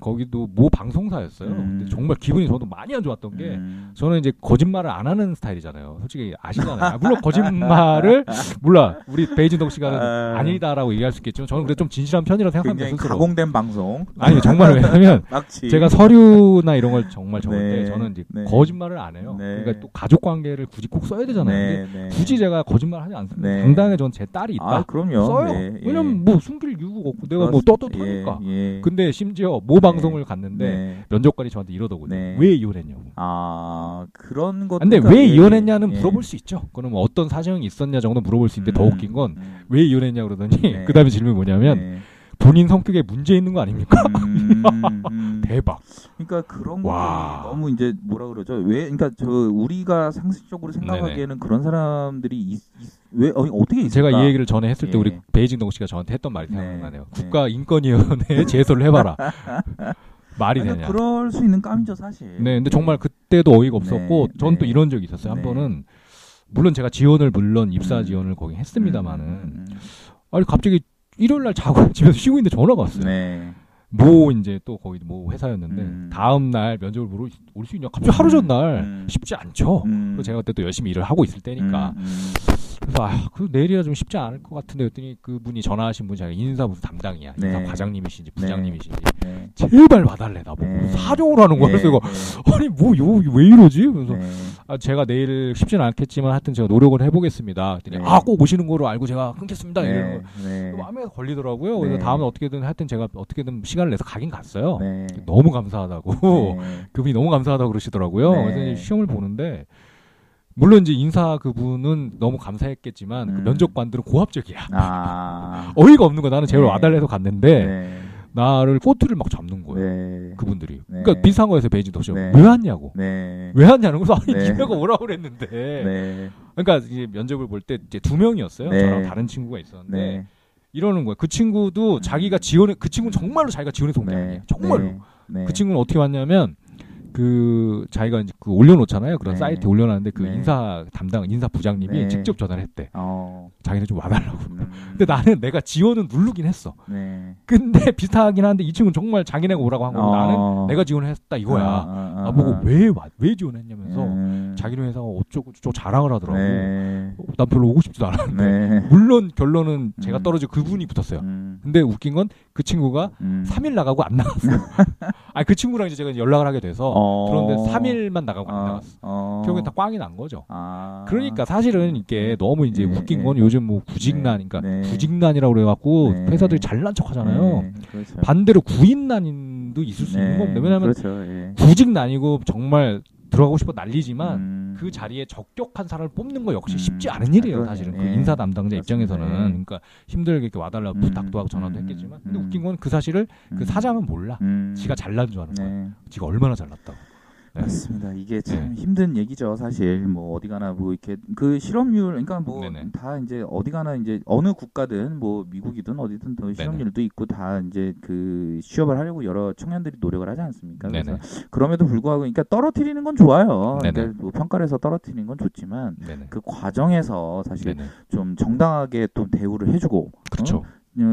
거기도 모 방송사였어요. 음. 근데 정말 기분이 저도 많이 안 좋았던 게 음. 저는 이제 거짓말을 안 하는 스타일이잖아요. 솔직히 아시잖아요. 아, 물론 거짓말을 [LAUGHS] 몰라 우리 베이진동 씨가 아. 아니다라고 얘기할 수 있겠지만 저는 그래도 좀 진실한 편이라고 생각합니다. 굉장히 스스로. 가공된 방송. 아니 정말 왜냐면. [LAUGHS] 제가 서류나 이런 걸 정말 적을 네, 때 저는 이제 네. 거짓말을 안 해요. 네. 그러니까 또 가족 관계를 굳이 꼭 써야 되잖아요. 근데 네, 네. 굳이 제가 거짓말 하지 않습니다. 네. 당당하게 저는 제 딸이 있다. 아, 그럼요. 써요. 네, 예. 왜냐면 뭐 숨길 이유가 없고 내가 뭐. 떳떳하니까. 예, 예. 근데 심지어 모 방송을 갔는데 네. 면접관이 저한테 이러더군요. 네. 왜 이혼했냐고. 아 그런 것. 근데 그러니까 왜 예, 이혼했냐는 예. 물어볼 수 있죠. 그럼 뭐 어떤 사정이 있었냐 정도 물어볼 수 있는데 더 음, 웃긴 건 음. 왜 이혼했냐 그러더니 네. [LAUGHS] 그다음에 질문이 뭐냐면 네. 본인 성격에 문제 있는 거 아닙니까? 음, 음. [LAUGHS] 대박. 그러니까 그런 와. 너무 이제 뭐라 그러죠? 왜 그러니까 저 우리가 상식적으로 생각하기에는 그런 사람들이 있, 있- 왜 어, 있을까? 제가 이 얘기를 전에 했을 때 예. 우리 베이징 동우 씨가 저한테 했던 말이 네. 생각나네요. 네. 국가 인권위원회에 [LAUGHS] 제소를 해봐라. [LAUGHS] 말이 아니, 되냐. 그럴 수 있는 깜이죠 사실. 네, 근데 정말 그때도 어이가 없었고, 네, 전또 네. 이런 적이 있었어요. 한 네. 번은, 물론 제가 지원을, 물론 입사 음. 지원을 거기 했습니다만은, 음, 음, 아니, 갑자기 일요일 날 자고 [LAUGHS] 집에서 쉬고 있는데 전화가 왔어요. 네. 뭐, 이제 또 거기 뭐 회사였는데, 음. 다음 날 면접을 보러 올 수 있냐. 갑자기 하루 전날 음. 쉽지 않죠. 음. 그리고 제가 그때 또 열심히 일을 하고 있을 때니까. 그래서, 아, 그 내일이라 좀 쉽지 않을 것 같은데, 했더니 그 분이 전화하신 분이 자기가 인사부서 담당이야. 인사 네. 과장님이신지 부장님이신지. 네. 제발 봐달래, 나보고. 네. 사정을 하는 거야. 네, 그래서 이거, 네. 아니, 뭐, 요, 왜 이러지? 그래서, 네. 아, 제가 내일 쉽지는 않겠지만 하여튼 제가 노력을 해보겠습니다. 그랬더니 네. 아, 꼭 오시는 거로 알고 제가 끊겠습니다. 네. 네. 거. 마음에 걸리더라고요. 그래서 네. 다음에 어떻게든 하여튼 제가 어떻게든 시간을 내서 가긴 갔어요. 네. 너무 감사하다고. 네. [LAUGHS] 그분이 너무 감사하다고 그러시더라고요. 네. 그래서 이제 시험을 보는데 물론 이제 인사 그분은 너무 감사했겠지만 그 음. 면접관들은 고압적이야. 아. [LAUGHS] 어이가 없는 거야. 나는 제일 네. 와달래서 갔는데 네. 나를 꼬투리를 막 잡는 거예요. 네. 그분들이. 네. 그러니까 비슷한 거에서 베이징 도시요. 네. 왜 왔냐고. 네. 왜 왔냐는 거서 아니 네. 니네가 오라고 그랬는데. 네. 그러니까 이제 면접을 볼 때 이제 두 명이었어요. 네. 저랑 다른 친구가 있었는데 네. 이러는 거예요. 그 친구도 자기가 지원해 그 친구는 정말로 자기가 지원해서 온게 네. 아니에요. 정말로. 그 친구는 어떻게 왔냐면 그 자기가 이제 그 올려놓잖아요. 그런 네. 사이트에 올려놨는데 그 네. 인사 담당 인사 부장님이 네. 직접 전화를 했대. 어. 자기네 좀 와달라고. 음. 근데 나는 내가 지원은 누르긴 했어. 네. 근데 [LAUGHS] 비슷하긴 한데 이 친구는 정말 자기네가 오라고 한 거고 어. 나는 내가 지원을 했다 이거야. 아, 아, 나보고 아. 왜 와? 왜 지원했냐면서 음. 자기네 회사가 어쩌고 저쩌고 자랑을 하더라고. 네. 어, 난 별로 오고 싶지도 않았는데. 네. 물론 결론은 제가 음. 떨어지고 그분이 붙었어요. 음. 근데 웃긴 건 그 친구가 음. 3일 나가고 안 나갔어. [LAUGHS] 아니 그 친구랑 이제 제가 연락을 하게 돼서 어. 그런데 3일만 나가고 안 어. 나갔어. 어. 결국엔 다 꽝이 난 거죠. 아. 그러니까 사실은 이게 너무 이제 네, 웃긴 네. 건 요즘 뭐 구직난, 그러니까 네. 구직난이라고 그래갖고 네. 회사들이 잘난 척 하잖아요. 네. 그렇죠. 반대로 구인난도 있을 수 있는 겁니다. 왜냐하면 그렇죠. 예. 구직난이고 정말 들어가고 싶어 난리지만 음. 그 자리에 적격한 사람을 뽑는 거 역시 음. 쉽지 않은 일이에요, 그러네. 사실은. 그 예. 인사 담당자 그렇습니다. 입장에서는. 예. 그러니까 힘들게 이렇게 와달라고 음. 부탁도 하고 전화도 음. 했겠지만. 근데 음. 웃긴 건 그 사실을 그 음. 사장은 몰라. 음. 지가 잘난 줄 아는 거야. 네. 지가 얼마나 잘났다고. 네. 맞습니다. 이게 참 네. 힘든 얘기죠, 사실. 뭐 어디 가나 뭐 이렇게 그 실업률, 그러니까 뭐. 다 이제 어디 가나 이제 어느 국가든 뭐 미국이든 어디든 또 실업률도 있고 다 이제 그 취업을 하려고 여러 청년들이 노력을 하지 않습니까? 그래서. 그럼에도 불구하고 그러니까 떨어뜨리는 건 좋아요. 그러니까 뭐 평가를 해서 떨어뜨리는 건 좋지만 네네. 그 과정에서 사실 네네. 좀 정당하게 또 대우를 해주고 그렇죠. 어,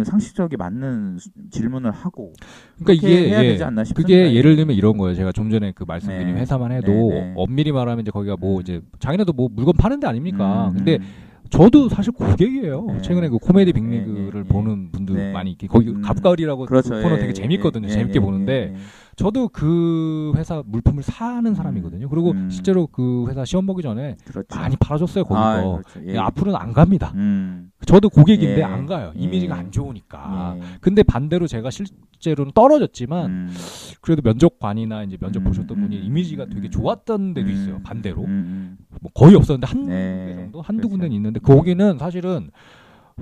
상식적이 맞는 수- 질문을 하고 그러니까 이게 해야 예, 되지 않나. 그게 예를 들면 이런 거예요. 제가 좀 전에 그 말씀드린 네. 회사만 해도 네, 네. 엄밀히 말하면 이제 거기가 뭐 음. 이제 자기네도 뭐 물건 파는 데 아닙니까? 음, 근데 음. 저도 사실 고객이에요. 네. 최근에 그 코미디 네, 빅리그를 네, 보는 분들 네. 많이 있게 거기 음. 갑가을이라고 그렇죠. 그 코너 예, 되게 예, 재밌거든요. 예, 재밌게 예, 보는데. 저도 그 회사 물품을 사는 사람이거든요. 그리고 음. 실제로 그 회사 시험 보기 전에 그렇죠. 많이 팔아줬어요 거기서. 아, 그렇죠. 예. 예, 앞으로는 안 갑니다. 음. 저도 고객인데 예. 안 가요. 예. 이미지가 안 좋으니까. 예. 근데 반대로 제가 실제로는 떨어졌지만 음. 그래도 면접관이나 이제 면접 음, 보셨던 분이 음, 이미지가 되게 음, 좋았던 데도 음, 있어요. 반대로. 음, 뭐 거의 없었는데 한 네, 정도 한두 그렇죠. 군데는 있는데 거기는 사실은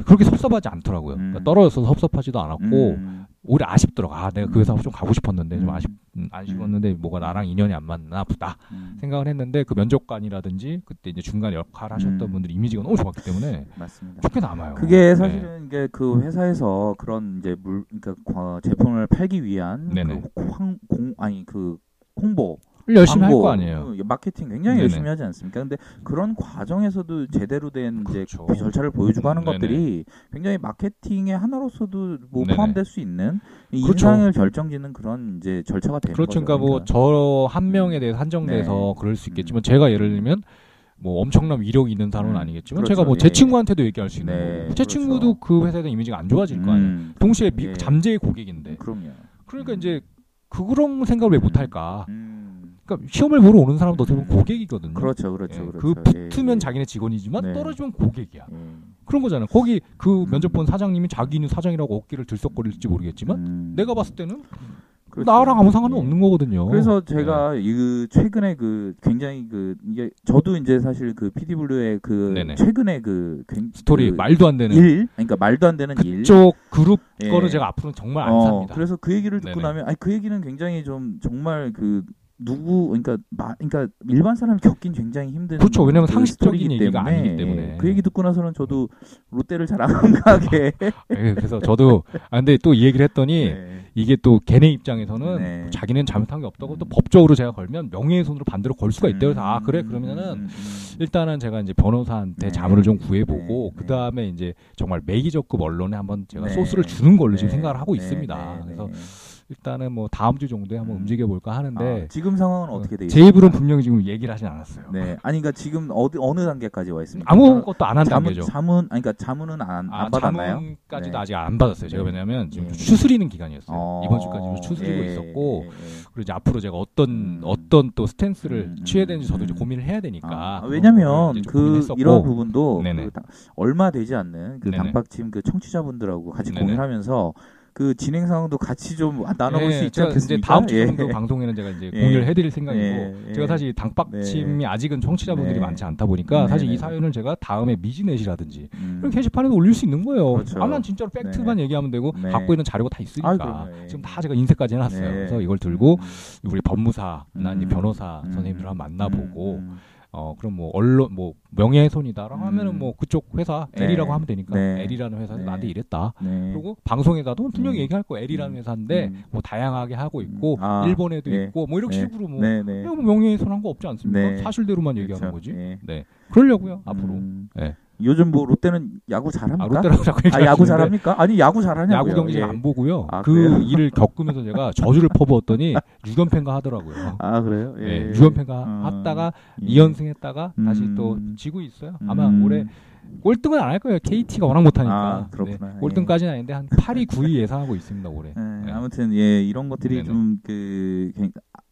그렇게 섭섭하지 않더라고요. 음. 그러니까 떨어져서 섭섭하지도 않았고 음. 오히려 아쉽더라고. 아 내가 그 회사 좀 가고 싶었는데 좀 음. 아쉽 음, 아쉬웠는데 뭐가 나랑 인연이 안 맞나 보다 음. 생각을 했는데 그 면접관이라든지 그때 이제 중간 역할 하셨던 음. 분들 이미지가 너무 좋았기 때문에 맞습니다. 좋게 남아요. 그게 네. 사실은 이게 그 회사에서 그런 이제 물 그러니까 과- 제품을 팔기 위한 네네. 그 황, 공 아니 그 홍보 열심히 할 거 아니에요. 그 마케팅 굉장히 네네. 열심히 하지 않습니까? 근데 그런 과정에서도 제대로 된 이제 그렇죠. 그 절차를 보여주고 하는 네네. 것들이 굉장히 마케팅의 하나로서도 뭐 네네. 포함될 수 있는 이 그렇죠. 인상을 결정짓는 그런 이제 절차가 되는 그렇죠. 거죠. 그러니까 뭐저 한 명에 대해서 한정돼서 네. 그럴 수 있겠지만 제가 예를 들면 뭐 엄청난 위력이 있는 사람은 음, 아니겠지만 그렇죠. 제가 뭐제 예. 친구한테도 얘기할 수 있는 네, 거고 제 그렇죠. 친구도 그 회사에 대한 이미지가 안 좋아질 거 아니에요. 음, 동시에 미, 예. 잠재의 고객인데 그럼요. 그러니까 이제 그런 생각을 왜 못할까? 음, 그러니까 시험을 보러 오는 사람도 어떻게 보면 고객이거든요. 그렇죠, 그렇죠, 예, 그렇죠. 그 붙으면 예, 자기네 직원이지만 네. 떨어지면 고객이야. 예. 그런 거잖아요. 거기 그 음. 면접 본 사장님이 자기는 사장이라고 어깨를 들썩거릴지 모르겠지만 음, 내가 봤을 때는 그렇죠. 나랑 아무 상관은 예. 없는 거거든요. 그래서 제가 이 최근에 그 굉장히 그 이게 저도 이제 사실 그 PD 블루의 그 네네. 최근에 그 굉- 스토리 그 말도 안 되는 일 그러니까 말도 안 되는 일 그쪽 그룹 예. 거를 제가 앞으로는 정말 안 어, 삽니다. 그래서 그 얘기를 듣고 네네. 나면 아니 그 얘기는 굉장히 좀 정말 그 누구 그러니까 마, 그러니까 일반 사람이 겪긴 굉장히 힘든 그렇죠. 왜냐면 그 상식적인 얘기가 때문에, 아니기 때문에. 예, 그 얘기 듣고 나서는 저도 롯데를 잘 안 가게 [LAUGHS] 예, 그래서 저도 아 근데 또 이 얘기를 했더니 네. 이게 또 걔네 입장에서는 네. 자기는 잘못한 게 없다고 또 법적으로 제가 걸면 명예훼손으로 반대로 걸 수가 있대요. 그래서 아 그래 음, 그러면은 음, 음. 일단은 제가 이제 변호사한테 네. 자문을 좀 구해보고 네, 네. 그 다음에 이제 정말 메이저급 언론에 한번 제가 네. 소스를 주는 걸로 지금 네. 생각을 하고 네, 있습니다. 네, 그래서 네. 일단은 뭐 다음 주 정도에 한번 음. 움직여 볼까 하는데 아, 지금 상황은 어떻게 되어 제 입으로는 분명히 지금 얘기를 하진 않았어요. 네, 아니 그러니까 지금 어디 어느 단계까지 와 있습니까? 아무것도 안한 자문 단계죠. 자문 아니 그러니까 자문은 안, 안 아, 받았나요? 자문까지도 네. 아직 안 받았어요. 제가 네. 왜냐면 지금 예. 추스리는 기간이었어요. 어, 이번 주까지 추스리고 예, 있었고 예, 예. 그리고 이제 앞으로 제가 어떤 음. 어떤 또 스탠스를 음, 취해야 되는지 저도 음. 이제 고민을 해야 되니까. 아, 왜냐면 그. 이런 부분도. 그 다- 얼마 되지 않는 그 네네. 당박팀 그 청취자분들하고 같이 네네. 고민하면서 그 진행 상황도 같이 좀 나눠볼 예, 수 있지 않겠습니까? 다음 주 예. 정도 [LAUGHS] 방송에는 제가 이제 예. 공유를 해드릴 생각이고 예, 예. 제가 사실 당박침이 아직은 청취자분들이 네. 많지 않다 보니까 네, 사실 네, 이 네. 사연을 제가 다음에 미지넷이라든지 음. 이런 게시판에도 올릴 수 있는 거예요. 그렇죠. 아, 난 진짜로 팩트만 얘기하면 되고 네. 갖고 있는 자료가 다 있으니까 아. 예. 지금 다 제가 인쇄까지 해놨어요. 네. 그래서 이걸 들고 음. 우리 법무사나 음. 변호사 음. 선생님들 한번 만나보고 음. 어 그럼 뭐 언론 뭐 명예훼손이다라고 음. 하면은 뭐 그쪽 회사 네. L이라고 하면 되니까 네. L이라는 회사에서 네. 나한테 이랬다. 네. 그리고 방송에서도 분명히 음. 얘기할 거 L이라는 음. 회사인데 음. 뭐 다양하게 하고 있고 아, 일본에도 네. 있고 뭐 이런 네. 식으로 뭐 네, 네. 뭐 명예훼손한 거 없지 않습니까? 네. 사실대로만 얘기하는 그렇죠. 거지. 예. 네. 그러려고요 앞으로. 음. 네. 요즘 뭐 롯데는 야구 잘합니까? 아 롯데라고 자꾸 아, 야구 잘합니까? 아니 야구 잘하냐고요. 야구 경기를 예. 안 보고요. 아, 그 그래요? 일을 겪으면서 제가 저주를 퍼부었더니 6연패인가 하더라고요. [LAUGHS] 아 그래요? 예. 예, 6연패가 음. 했다가 예. 2연승 했다가 다시 음. 또 지고 있어요. 아마 음. 올해 꼴등은 안 할 거예요. KT가 워낙 못하니까. 아, 그렇구나. 예. 꼴등까지는 아닌데 한 8위, 9위 예상하고 있습니다 올해. 예, 네. 아무튼 예 이런 것들이 네네. 좀그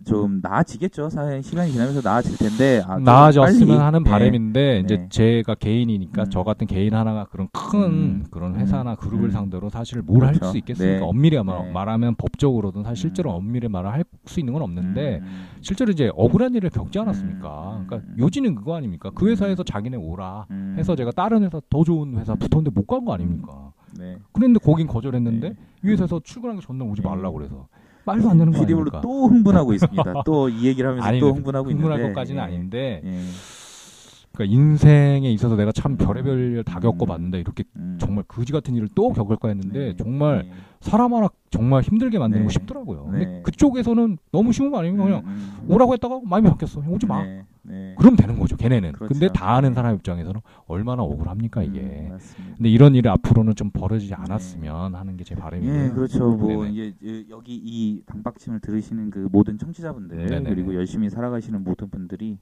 좀 나아지겠죠. 사회 시간이 지나면서 나아질 텐데 아, 좀 나아졌으면 하는 예. 바람인데 이제 네. 제가 개인이니까 음. 저 같은 개인 하나가 그런 큰 음. 그런 음. 회사나 그룹을 음. 상대로 사실 뭘할 그렇죠. 수 있겠습니까? 네. 엄밀히 말- 네. 말하면 법적으로든 사실 실제로 음. 엄밀히 말을 할 수 있는 건 없는데 음. 실제로 이제 억울한 일을 겪지 않았습니까? 음. 그러니까 요지는 그거 아닙니까? 그 회사에서 자기네 오라 음. 해서 제가 다른 회사 더 좋은 회사 붙었는데 못 간 거 아닙니까? 네. 그랬는데 거긴 거절했는데 네. 이 회사에서 출근한 게 전날 오지 네. 말라고 그래서 말도 안 되는 거 피디블로 아닙니까? 또 흥분하고 있습니다. [LAUGHS] 또 이 얘기를 하면서 아니, 또 흥분하고 흥분할 있는데 것까지는 예. 아닌데 예. 그러니까 인생에 있어서 내가 참 별의별 일다 음. 겪어봤는데 이렇게 음. 정말 그지 같은 일을 또 겪을까 했는데 네. 정말 네. 사람 하나 정말 힘들게 만드는 네. 거 쉽더라고요. 네. 근데 그쪽에서는 너무 쉬운 거 아니에요? 그냥 음, 음. 오라고 했다가 마음이 바뀌었어. 형 오지 마. 네. 네. 그럼 되는 거죠. 걔네는. 그렇죠. 근데 다 아는 네. 사람 입장에서는 얼마나 억울합니까 이게. 음, 맞습니다. 근데 이런 일이 앞으로는 좀 벌어지지 않았으면 하는 게 제 바람이에요. 예, 그렇죠. 뭐 네네. 이제 이- 여기 이 당박침을 들으시는 그 모든 청취자분들 네네네. 그리고 열심히 살아가시는 모든 분들이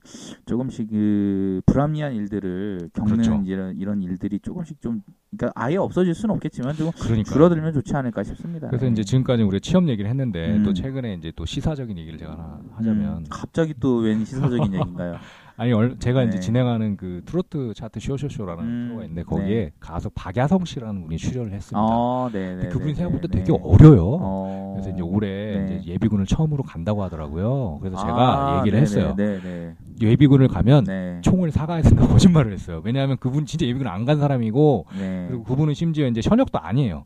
조금씩 그 불합리한 일들을 겪는 그렇죠. 이런 이런 일들이 조금씩 좀 그러니까 아예 없어질 수는 없겠지만 좀 그러니까. 줄어들면 좋지 않을까 싶습니다. 그래서 예. 이제 지금까지 우리가 취업 얘기를 했는데 음. 또 최근에 이제 또 시사적인 얘기를 제가 하나 하자면 음, 갑자기 또 웬 시사적인 [LAUGHS] 얘기인가요? 아니 얼- 제가 이제 네. 진행하는 그 트로트 차트 쇼쇼쇼라는 음, 프로가 있는데 거기에 네. 가수 박야성 씨라는 분이 출연을 했습니다. 어, 네, 네. 그분이 네, 생각보다 네, 되게 네. 어려요. 어. 그래서 이제 올해 네. 이제 예비군을 처음으로 간다고 하더라고요. 그래서 제가 아, 얘기를 네네, 했어요. 네, 네. 예비군을 가면 네. 총을 사가야 된다 고 거짓말을 했어요. 왜냐하면 그분 진짜 예비군 안 간 사람이고 네. 그리고 그분은 심지어 이제 현역도 아니에요.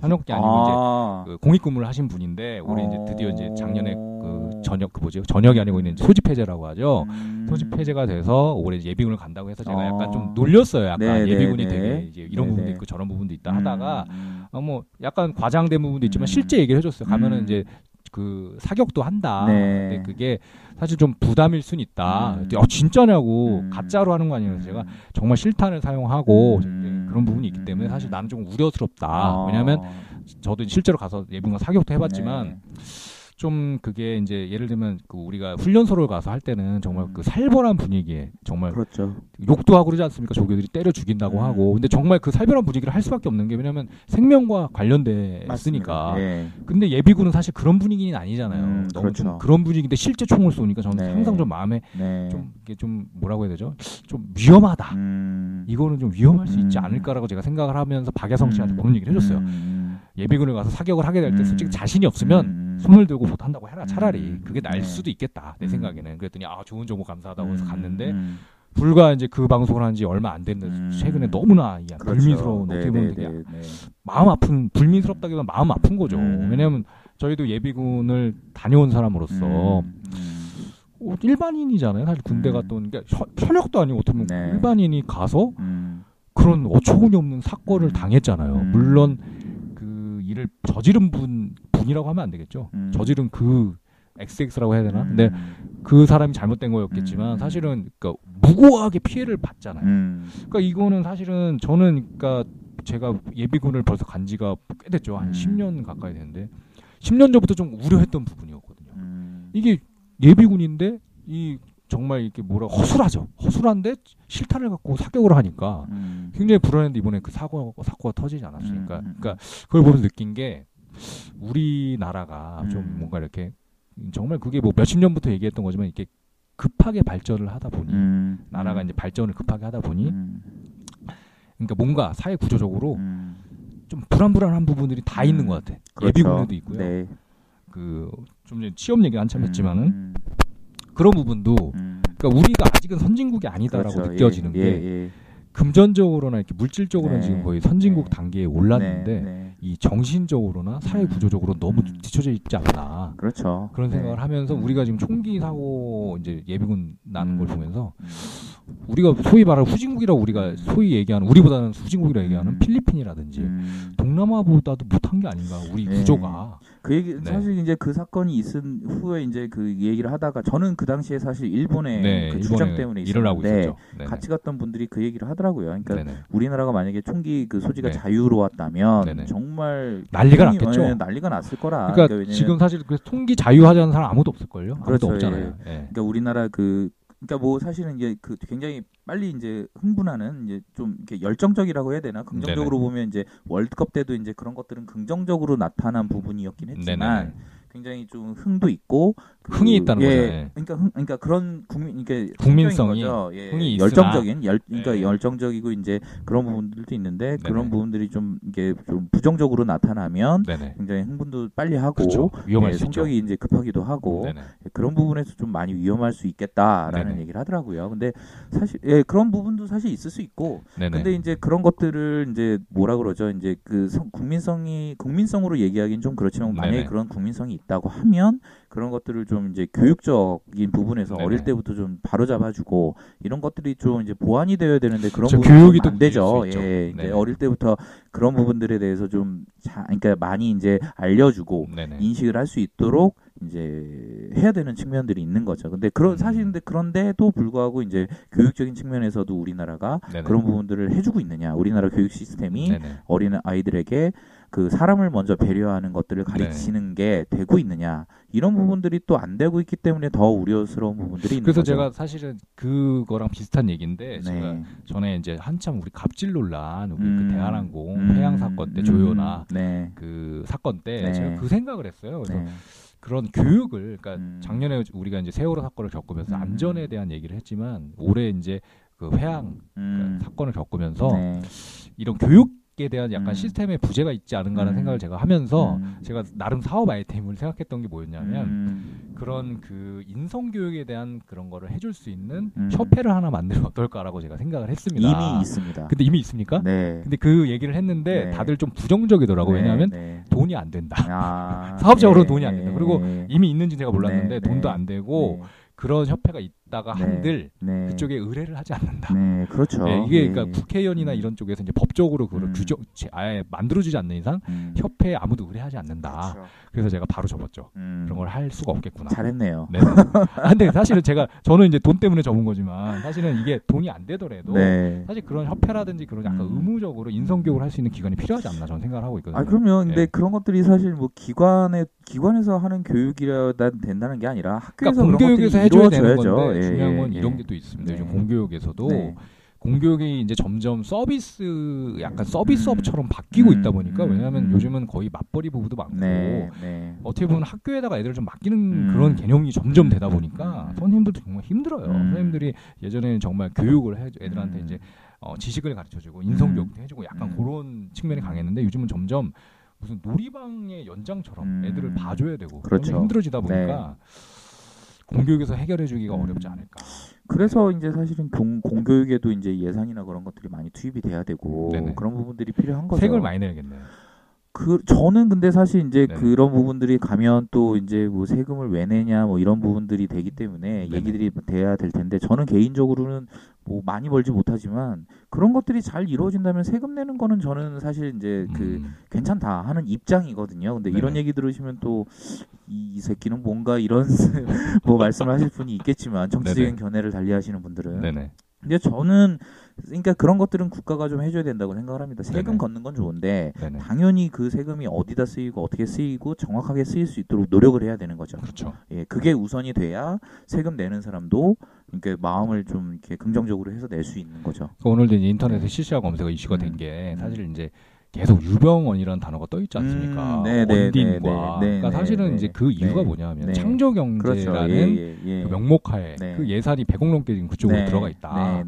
현역이 아니고 아. 이제 그 공익근무를 하신 분인데 올해 이제 드디어 이제 작년에 어. 그 전역 그 뭐지 전역이 아니고 있는 소집 해제라고 하죠. 음. 소집 해제가 돼서 올해 예비군을 간다고 해서 제가 어. 약간 좀 놀렸어요. 약간 네, 네, 예비군이 네. 되게 이제 이런 네, 부분도 네. 있고 저런 부분도 있다 음, 하다가 음. 어, 뭐 약간 과장된 부분도 있지만 음. 실제 얘기를 해줬어요. 가면은 음. 이제 그 사격도 한다. 네. 근데 그게 사실 좀 부담일 순 있다. 음. 어 진짜냐고 음. 가짜로 하는 거 음. 제가 정말 실탄을 사용하고 음. 그런 부분이 있기 때문에 사실 나는 좀 우려스럽다. 아. 왜냐하면 저도 실제로 가서 예비군 사격도 해봤지만 네. 좀 그게 이제 예를 들면 그 우리가 훈련소를 가서 할 때는 정말 음. 그 살벌한 분위기에 정말 그렇죠. 욕도 하고 그러지 않습니까? 조교들이 때려 죽인다고 음. 하고. 근데 정말 그 살벌한 분위기를 할 수밖에 없는 게 왜냐면 생명과 관련돼. 있으니까. 예. 근데 예비군은 사실 그런 분위기는 아니잖아요. 음, 너무 좀 그렇죠. 그런 분위기인데 실제 총을 쏘니까 저는 네. 항상 좀 마음에 네. 좀 이게 좀 뭐라고 해야 되죠? 좀 위험하다. 음. 이거는 좀 위험할 수 있지 음. 않을까라고 제가 생각을 하면서 박야성 씨한테 음. 그런 얘기를 해줬어요. 음. 예비군을 가서 사격을 하게 될때 음. 솔직히 자신이 없으면 음. 음. 손을 들고 못한다고 해라 차라리 음. 그게 나을 네. 수도 있겠다 내 음. 생각에는 그랬더니 아 좋은 정보 감사하다고 해서 음, 갔는데 음. 불과 이제 그 방송을 한 지 얼마 안 됐는데 음. 최근에 너무나 이 그렇죠. 불미스러운 네, 어떻게 보면 네, 되게 네, 네. 마음 아픈 불미스럽다기보다 마음 아픈 거죠. 음. 왜냐하면 저희도 예비군을 다녀온 사람으로서 음. 어, 일반인이잖아요. 사실 군대 음. 갔다 오는 게 현- 현역도 아니고 어떻게 보면 네. 일반인이 가서 음. 그런 어처구니 없는 사건을 음. 당했잖아요. 음. 물론 그 일을 저지른 분 분이라고 하면 안 되겠죠. 음. 저지른 그 XX라고 해야 되나? 음. 근데 그 사람이 잘못된 거였겠지만 음. 사실은 그러니까 무고하게 피해를 받잖아요. 음. 그러니까 이거는 사실은 저는 그러니까 제가 예비군을 벌써 간 지가 꽤 됐죠. 한 음. 10년 가까이 됐는데 10년 전부터 좀 우려했던 부분이었거든요. 음. 이게 예비군인데 이 정말 이렇게 뭐라 허술하죠. 허술한데 실탄을 갖고 사격을 하니까 음. 굉장히 불안했는데 이번에 그 사고 사고가 터지지 않았으니까 음, 음, 음. 그러니까 그걸 보면서 느낀 게 우리나라가 좀 음. 뭔가 이렇게 정말 그게 뭐 몇십 년부터 얘기했던 거지만 이렇게 급하게 발전을 하다 보니 음. 나라가 이제 발전을 급하게 하다 보니 음. 그러니까 뭔가 사회 구조적으로 음. 좀 불안불안한 부분들이 다 음. 있는 것 같아. 그렇죠. 예비군에도 있고요. 네. 그좀 전에 취업 얘기 한참 했지만은 음. 그런 부분도 음. 그러니까 우리가 아직은 선진국이 아니다라고 그렇죠. 느껴지는 예, 게 예, 예. 금전적으로나 이렇게 물질적으로는 네. 지금 거의 선진국 네. 단계에 올랐는데 네, 네. 이 정신적으로나 사회 음. 구조적으로 너무 음. 뒤처져 있지 않나 그렇죠. 그런 네. 생각을 하면서 음. 우리가 지금 총기 사고 이제 예비군 나는 음. 걸 보면서 음. 우리가 소위 말하는 후진국이라고 우리가 소위 얘기하는 우리보다는 후진국이라 얘기하는 음. 필리핀이라든지 음. 동남아보다도 못한 게 아닌가 우리 네. 구조가 그 얘기 네. 사실 이제 그 사건이 있은 후에 이제 그 얘기를 하다가 저는 그 당시에 사실 일본에 네그 일본에 때문에 일어나고 있었는데. 같이 갔던 분들이 그 얘기를 하더라고요. 그러니까 네네. 우리나라가 만약에 총기 그 소지가 네. 자유로웠다면 네네. 정말 난리가 났겠죠. 예, 난리가 났을 거라. 그러니까 왜냐면 지금 사실 그 통기 자유하자는 사람 아무도 없을 걸요? 아무도 그렇죠, 없잖아요. 예. 그러니까 우리나라 그 그러니까 뭐 사실은 이제 그 굉장히 빨리 이제 흥분하는 이제 좀 이렇게 열정적이라고 해야 되나 긍정적으로 보면 이제 월드컵 때도 이제 그런 것들은 긍정적으로 나타난 부분이었긴 했지만 네네. 굉장히 좀 흥도 있고 그- 흥이 있다는 예, 거죠, 예. 그러니까 흥, 그러니까 그런 국민 이게 국민성이 거죠. 예, 흥이 있으나- 열정적인 열 그러니까 예. 열정적이고 이제 그런 부분들도 있는데 그런 네네. 부분들이 좀 이게 좀 부정적으로 나타나면 네네. 굉장히 흥분도 빨리 하고 그렇죠. 위험할 예, 수 있죠. 성격이 이제 급하기도 하고 네네. 그런 부분에서 좀 많이 위험할 수 있겠다라는 네네. 얘기를 하더라고요. 근데 사실 예, 그런 부분도 사실 있을 수 있고 네네. 근데 이제 그런 것들을 이제 뭐라 그러죠? 이제 그 성- 국민성이 국민성으로 얘기하기는 좀 그렇지만 만약에 네네. 그런 국민성이 있다고 하면 그런 것들을 좀 이제 교육적인 부분에서 네네. 어릴 때부터 좀 바로 잡아주고 이런 것들이 좀 이제 보완이 되어야 되는데 그런 저 부분이 또 되죠. 예, 네네. 어릴 때부터 그런 부분들에 대해서 좀 자, 그러니까 많이 이제 알려주고 네네. 인식을 할 수 있도록 이제 해야 되는 측면들이 있는 거죠. 근데 그런 음. 사실 근데 그런데도 불구하고 이제 교육적인 측면에서도 우리나라가 네네. 그런 부분들을 해주고 있느냐? 우리나라 교육 시스템이. 어린 아이들에게 그 사람을 먼저 배려하는 것들을 네. 가르치는 게 되고 있느냐? 이런 부분들이 또 안 되고 있기 때문에 더 우려스러운 부분들이 있는 그래서 거죠. 제가 사실은 그거랑 비슷한 얘기인데 제가 네. 전에 이제 한참 우리 갑질 논란 우리 음. 그 대한항공 음. 폐양 사건 때 음. 조요나 네. 그 사건 때 네. 제가 그 생각을 했어요. 그래서 네. 그런 교육을 그러니까 음. 작년에 우리가 이제 세월호 사건을 겪으면서 음. 안전에 대한 얘기를 했지만 올해 이제 그 회항 그러니까 음. 사건을 겪으면서 네. 이런 교육 에 대한 약간 음. 시스템의 부재가 있지 않은가라는 음. 생각을 제가 하면서 음. 제가 나름 사업 아이템을 생각했던 게 뭐였냐면 음. 그런 그 인성 교육에 대한 그런 거를 해줄 수 있는 음. 협회를 하나 만들면 [LAUGHS] 어떨까라고 제가 생각을 했습니다. 이미 있습니다. 근데 이미 있습니까? 네. 근데 그 얘기를 했는데 네. 다들 좀 부정적이더라고. 네, 왜냐하면 네. 돈이 안 된다. 아, [LAUGHS] 사업적으로 네, 돈이 안 된다. 그리고 네, 이미 있는지 제가 몰랐는데 네, 돈도 네. 안 되고 네, 그런 협회가 있 다가 네. 한들 네. 그쪽에 의뢰를 하지 않는다. 네, 그렇죠. 네, 이게 예. 그러니까 국회의원이나 음. 이런 쪽에서 이제 법적으로 그걸 음. 규정 제- 아예 만들어주지 않는 이상 음. 협회에 아무도 의뢰하지 않는다. 그렇죠. 그래서 제가 바로 접었죠. 음. 그런 걸 할 수가 없겠구나. 잘했네요. 네. 아, 근데 사실은 제가 저는 이제 돈 때문에 접은 거지만 사실은 이게 돈이 안 되더라도 네. 사실 그런 협회라든지 그런 약간 음. 의무적으로 인성 교육을 할 수 있는 기관이 필요하지 않나 저는 생각을 하고 있거든요. 아 그럼요. 근데 예. 그런 것들이 사실 뭐 기관에 기관에서 하는 교육이라 된다는 게 아니라 학교에서 그러니까 공교육에서 해줘야 것들이 되는. 건데 예, 중요한 건 예, 이런 예. 게또 있습니다. 네. 요즘 공교육에서도 네. 공교육이 이제 점점 서비스 약간 서비스업처럼 바뀌고 음, 있다 보니까 음, 왜냐하면 음. 요즘은 거의 맞벌이 부부도 많고 네, 네. 어떻게 보면 학교에다가 애들을 좀 맡기는 음. 그런 개념이 점점 음, 되다 음, 보니까 음. 선생님들도 정말 힘들어요. 음. 선생님들이 예전에는 정말 교육을 해 애들한테 음. 이제 어, 지식을 가르쳐주고 인성 교육도 해주고 약간 음. 그런 측면이 강했는데 요즘은 점점 무슨 놀이방의 연장처럼 음. 애들을 봐줘야 되고 그렇죠. 힘들어지다 보니까 공교육에서 해결해 주기가 음. 어렵지 않을까. 그래서 이제 사실은 공, 공교육에도 이제 예산이나 그런 것들이 많이 투입이 돼야 되고 네네. 그런 부분들이 필요한 거죠. 세금을 많이 내야겠네요. 그 저는 근데 사실 이제 네. 그런 부분들이 가면 또 이제 뭐 세금을 왜 내냐 뭐 이런 부분들이 되기 때문에 네네. 얘기들이 돼야 될 텐데 저는 개인적으로는 뭐 많이 벌지 못하지만 그런 것들이 잘 이루어진다면 세금 내는 거는 저는 사실 이제 그 음. 괜찮다 하는 입장이거든요. 근데 이런 네네. 얘기 들으시면 또 이 새끼는 뭔가 이런 [LAUGHS] 뭐 말씀을 하실 분이 있겠지만 정치적인 네네. 견해를 달리하시는 분들은 네네. 근데 저는 그러니까 그런 것들은 국가가 좀 해줘야 된다고 생각을 합니다. 세금 네네. 걷는 건 좋은데 네네. 당연히 그 세금이 어디다 쓰이고 어떻게 쓰이고 정확하게 쓰일 수 있도록 노력을 해야 되는 거죠. 그렇죠. 예, 그게 우선이 돼야 세금 내는 사람도 그러니까 마음을 좀 이렇게 긍정적으로 해서 낼 수 있는 거죠. 그 오늘도 이제 인터넷에 실시간 검색어 이슈가 된 음. 게 음. 사실 이제 계속 유병원이라는 단어가 떠 있지 않습니까? 음, 네, 네, 원딘과. 네, 네, 그러니까 네, 사실은 네, 이제 그 이유가 네, 뭐냐면 네. 창조 그렇죠. 경제라는 예, 예, 예. 그 명목하에 네. 그 예산이 100억 넘게 지금 그쪽으로 네, 들어가 있다.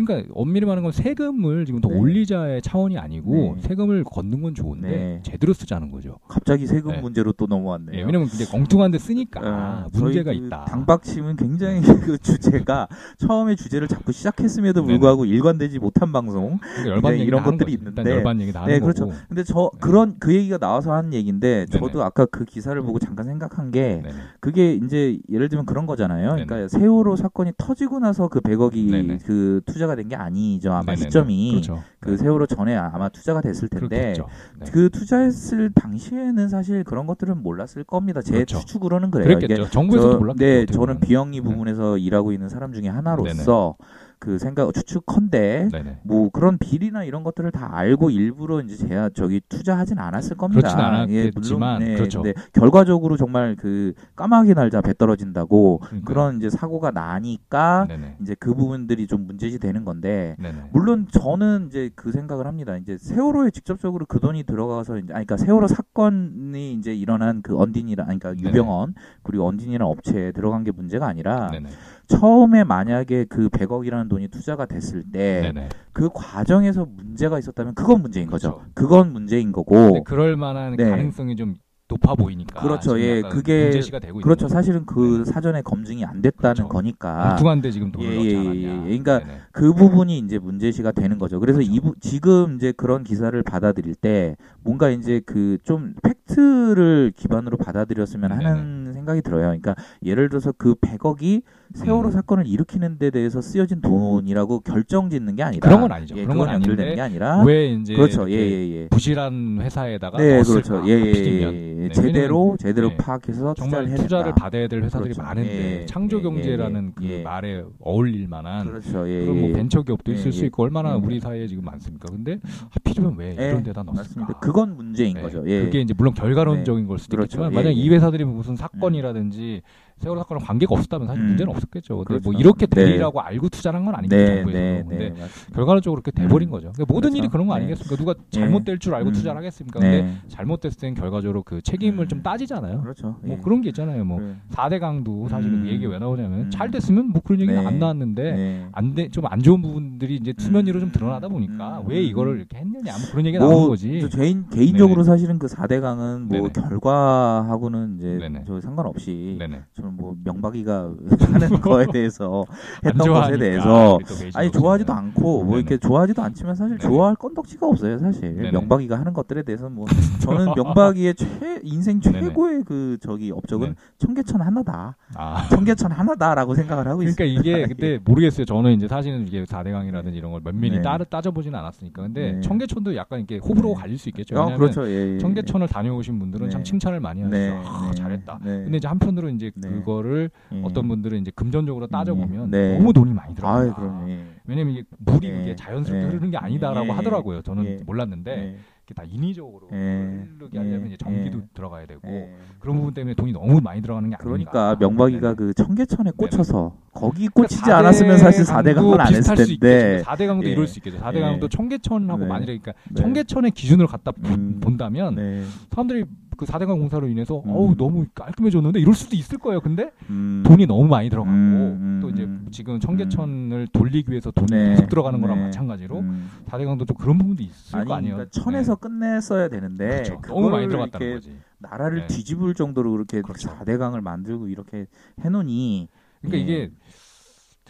네, 네. 그러니까 엄밀히 말하는 건 세금을 지금 더 네. 올리자의 차원이 아니고 네. 세금을 걷는 건 좋은데 네. 제대로 쓰자는 거죠. 갑자기 세금 네. 문제로 또 넘어왔네요. 예, 왜냐면 이제 엉뚱한 데 쓰니까 어, 문제가 그 있다. 당박심은 굉장히 [LAUGHS] 그 주제가 처음에 주제를 자꾸 시작했음에도. 불구하고 일관되지 못한 방송. 그러니까 네, 이런 것들이 거죠. 있는데. 열받는 얘기 다 하는 네, 그렇죠. 거고. 근데 저 그런 그 얘기가 나와서 하는 얘기인데. 저도 아까 그 기사를 보고 잠깐 생각한 게. 그게 이제 예를 들면 그런 거잖아요. 그러니까 세월호 사건이 터지고 나서 그 100억이 네네. 그 투자가 된 게 아니죠. 아마 네네네. 시점이 그렇죠. 그 세월호 전에 아마 투자가 됐을 텐데. 네. 그 투자했을 당시에는 사실 그런 것들은 몰랐을 겁니다. 제 그렇죠. 추측으로는 그래요. 이게 그랬겠죠. 정부에서도 저- 몰랐겠죠. 네, 저는. 비영리 네. 부분에서 일하고 있는 사람 중에 하나로서 그 생각 추측컨대 네네. 뭐 그런 비리나 이런 것들을 다 알고 일부러 이제 제가 저기 투자하진 않았을 겁니다. 그렇진 않았겠지만, 예, 물론, 그렇죠. 근데 결과적으로 정말 그 까마귀 날자 배 떨어진다고 그러니까요. 그런 이제 사고가 나니까 네네. 이제 그 부분들이 좀 문제시 되는 건데 네네. 물론 저는 이제 그 생각을 합니다. 이제 세월호에 직접적으로 그 돈이 들어가서 이제 아니 그러니까 세월호 사건이 이제 일어난 그 언딘이라 아니 그러니까. 유병원 그리고 언딘이라는 업체에 들어간 게 문제가 아니라. 처음에 만약에 그 100억이라는 돈이 투자가 됐을 때. 그 과정에서 문제가 있었다면 그건 문제인 거죠. 그렇죠. 그건 문제인 거고 그럴 만한 네. 가능성이 좀 높아 보이니까. 그렇죠. 예, 그게- 문제시가 되고 그렇죠. 사실은 그 네. 사전에 검증이 안 됐다는 그렇죠. 거니까 엉뚱한데 지금 돈을 예, 예. 예, 예. 그러니까 네네. 그 부분이 이제 문제시가 되는 거죠. 그래서 그렇죠. 이 부, 지금 이제 그런 기사를 받아들일 때 뭔가 이제 그 좀 팩트를 기반으로 받아들였으면 하는 생각이 들어요. 그러니까 예를 들어서 그 100억이 세월호 음. 사건을 일으키는 데 대해서 쓰여진 돈이라고 결정 짓는 게 아니다. 그런 건 아니죠. 예, 그런 건 연결되는 게 아니라 왜 이제 그렇죠. 예, 예, 예. 부실한 회사에다가 네? 그렇죠. 예, 예, 하필이면. 예, 예. 네, 제대로 제대로 네. 파악해서 정말 투자를 투자를. 받아야 될 회사들이 그렇죠. 많은데 예, 창조 예, 경제라는 예, 그 예. 말에 어울릴 만한 그렇죠. 예, 그런 뭐 예. 벤처 기업도 예, 있을 수 예. 있고 얼마나 음. 우리 사회에 지금 많습니까? 근데 하필이면 왜 예, 이런 데다 넣었을까? 그건 문제인 네, 거죠. 예. 그게 이제 물론 결과론적인 걸 수도 그렇죠. 있겠지만 예, 만약 예. 이 회사들이 무슨 사건이라든지 세월호 사건과 관계가 없었다면 사실 음. 문제는 없었겠죠. 근데 그렇죠. 뭐 이렇게 네. 되리라고 알고 투자한 건 아니겠죠. 네, 정부에서도. 네, 근데 네. 결과론적으로 그렇게 돼버린 음. 거죠. 그러니까 모든 그렇죠. 일이 그런 거 네. 아니겠습니까? 누가 잘못될 줄 알고 음. 투자를 하겠습니까? 근데 네. 잘못됐을 땐 결과적으로 그 책임을 음. 좀 따지잖아요. 그렇죠. 뭐 예. 그런 게 있잖아요. 뭐. 4대 강도 사실은 음. 그 얘기가 왜 나오냐면 음. 잘 됐으면 뭐 그런 얘기가 네. 안 나왔는데 네. 안돼 좀 안 좋은 부분들이 이제 수면 위로 좀 음. 드러나다 보니까 음. 왜 이거를 이렇게 했 느냐 뭐 그런 얘기가 나오는 거지. 저 개인 개인적으로 네네. 사실은 그 4대 강은 뭐 네네. 결과하고는 이제 네네. 저 상관없이. 저는 뭐 명박이가 [LAUGHS] 하는 [LAUGHS] 거에 대해서 안 했던 것에 대해서 아니. 좋아하지도 않고 뭐. 이렇게 좋아하지도 않지만 사실. 좋아할 건덕지가 없어요 사실. 명박이가 하는 것들에 대해서 뭐 저는 명박이의 최 인생. [LAUGHS] 최고의 그 저기 업적은 네. 청계천 하나다 아. 청계천 하나다라고 생각을 하고 그러니까 있습니다. 이게 그때 모르겠어요. 저는 이제 사실은 이게 4대강이라든지 이런 걸 면밀히 네. 따, 따져보지는 않았으니까. 근데 네. 청계천도 약간 이렇게 호불호가 네. 갈릴 수 있겠죠. 아, 왜냐하면 그렇죠 예, 예, 청계천을 다녀오신 분들은 네. 참 칭찬을 많이 하시죠. 네, 아, 네, 잘했다. 네. 근데 이제 한편으로 이제 네. 그거를 예. 어떤 분들은 이제 금전적으로 따져보면 네. 너무 돈이 많이 들어간다. 그럼요 예. 왜냐면 이게 물이 네. 이게 자연스럽게 네. 흐르는 게 아니다라고 예. 하더라고요. 저는 예. 몰랐는데 예. 이게 다 인위적으로 예. 흐르게 하려면 이제 전기도 예. 들어가야 되고 예. 그런 부분 때문에 돈이 너무 많이 들어가는 게 아닌가. 그러니까 명박이가 네네. 그 청계천에 꽂혀서 거기 그러니까 꽂히지 4대 않았으면 사실 4대 강도 강은 안 했을 텐데 있겠죠. 4대 강도 예. 이럴 수 있겠죠. 4대 예. 강도 청계천하고 네. 만약에 그러니까 네. 청계천의 기준으로 갖다 보- 음. 본다면 네. 사람들이 그 4대강 공사로 인해서 음. 어우 너무 깔끔해졌는데 이럴 수도 있을 거예요. 근데 음. 돈이 너무 많이 들어가고 음, 음, 또 이제 음. 지금 청계천을 돌리기 위해서 돈이 네, 계속 들어가는 거랑 네. 마찬가지로 음. 4대강도 좀 그런 부분도 있을 아니 거 아니에요. 그러니까 천에서 끝냈어야 되는데 네. 그렇죠. 너무 많이 들어갔다는 거지. 나라를 네. 뒤집을 정도로 그렇게 그렇죠. 4대강을 만들고 이렇게 해놓으니 그러니까 예. 이게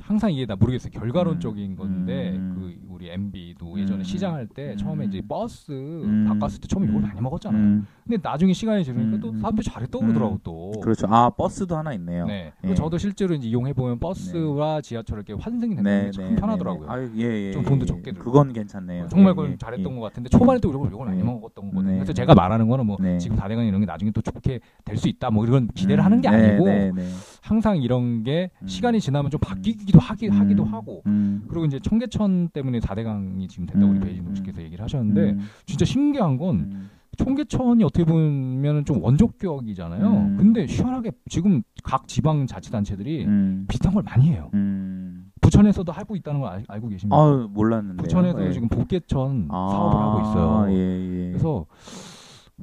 항상 이게 나 모르겠어요. 결과론적인 음, 건데 음. 그 우리 MB도 예전에 음. 시장할 때 처음에 음. 이제 버스 음. 바꿨을 때 처음에 욕을 음. 많이 먹었잖아요. 음, 근데 나중에 시간이 지르니까 음, 또 음. 사람들이 잘했다고 음. 그러더라고 또. 그렇죠. 아 버스도 하나 있네요. 네. 예. 그 저도 실제로 이제 이용해 보면 버스와 지하철 이렇게 환승이 된다는 게참 편하더라고요. 네, 아유, 예, 예, 좀 돈도 예. 적게 들고. 그건 괜찮네요. 정말 예, 그건 예, 잘했던 예. 것 같은데 초반에 또 이걸 욕을 많이 네. 먹었던 거거든요. 네. 그래서 제가 말하는 거는 뭐 네. 지금 4대강 이런 게 나중에 또 좋게 될 수 있다 뭐 이런 기대를 음, 하는 게 네, 아니고 네, 네. 항상 이런 게 음. 시간이 지나면 좀 바뀌기도 하기, 하기도 음, 하고 음, 그리고 이제 청계천 때문에 4대강이 지금 된다고 우리 음, 베이징 씨께서 음. 얘기를 하셨는데 음, 진짜 신기한 건 음, 청계천이 어떻게 보면 좀 원조격이잖아요. 음. 근데 시원하게 지금 각 지방 자치단체들이 음, 비슷한 걸 많이 해요. 음. 부천에서도 하고 있다는 걸 알, 알고 계십니까? 아유 몰랐는데. 부천에도 지금 복개천 아, 사업을 하고 있어요. 예, 예. 그래서